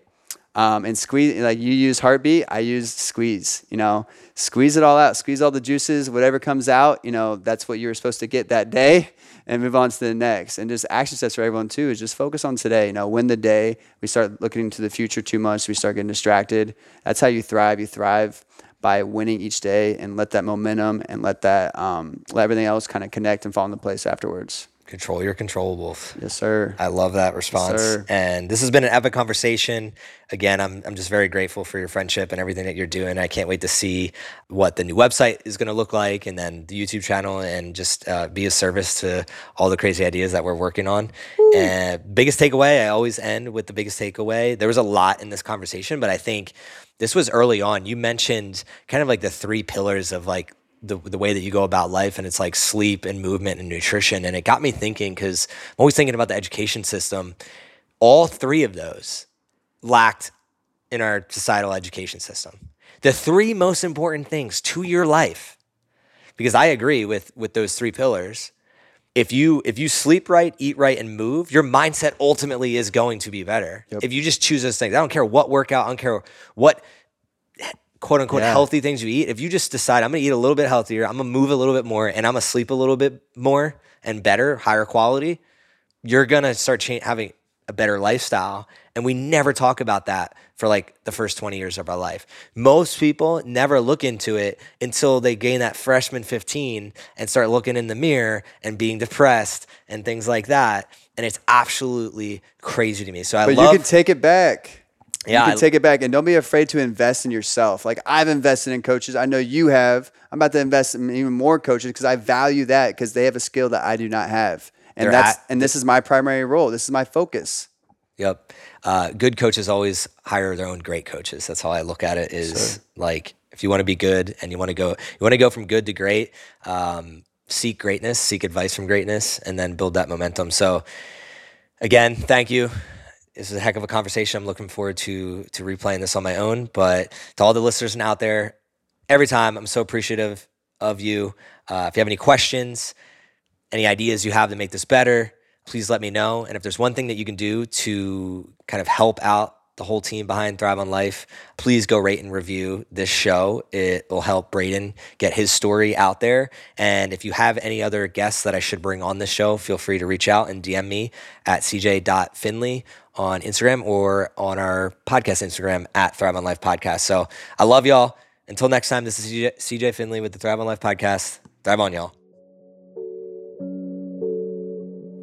um, and squeeze like you use heartbeat i use squeeze you know? Squeeze it all out squeeze all the juices whatever comes out you know that's what you're supposed to get that day and move on to the next. And just action steps for everyone too is just focus on today you know win the day. We start looking into the future too much we start getting distracted. That's how you thrive. You thrive by winning each day and let that momentum and let that um, let everything else kind of connect and fall into place afterwards Control your controllables. Yes, sir. I love that response. Yes, and this has been an epic conversation. Again, I'm, I'm just very grateful for your friendship and everything that you're doing. I can't wait to see what the new website is going to look like and then the YouTube channel and just uh, be a service to all the crazy ideas that we're working on. Ooh. And biggest takeaway, I always end with the biggest takeaway. There was a lot in this conversation, but I think this was early on. You mentioned kind of like the three pillars of like the the way that you go about life and it's like sleep and movement and nutrition and it got me thinking cuz I'm always thinking about the education system all three of those lacked in our societal education system the three most important things to your life because I agree with with those three pillars if you if you sleep right, eat right, and move, your mindset ultimately is going to be better. Yep. If you just choose those things, I don't care what workout, I don't care what quote unquote yeah. healthy things you eat, if you just decide I'm gonna eat a little bit healthier, I'm gonna move a little bit more, and I'm gonna sleep a little bit more and better, higher quality, you're gonna start cha- having a better lifestyle. And we never talk about that for like the first 20 years of our life. Most people never look into it until they gain that freshman 15 and start looking in the mirror and being depressed and things like that. And it's absolutely crazy to me. So I but love. you can take it back. Yeah, you can I, take it back and don't be afraid to invest in yourself. Like I've invested in coaches. I know you have. I'm about to invest in even more coaches because I value that because they have a skill that I do not have. And that's at, and this is my primary role. This is my focus. Yep. Uh, good coaches always hire their own great coaches. That's how I look at it. Is sure. like if you want to be good and you want to go, you want to go from good to great. Um, seek greatness, seek advice from greatness, and then build that momentum. So, again, thank you this is a heck of a conversation. I'm looking forward to to replaying this on my own. But to all the listeners out there, every time I'm so appreciative of you. Uh, if you have any questions, any ideas you have to make this better, please let me know. And if there's one thing that you can do to kind of help out the whole team behind Thrive on Life, please go rate and review this show. It will help Braden get his story out there. And if you have any other guests that I should bring on this show, feel free to reach out and DM me at cj.finley on Instagram or on our podcast Instagram at Thrive on Life Podcast. So I love y'all. Until next time, this is CJ, Finley with the Thrive on Life Podcast. Thrive on, y'all.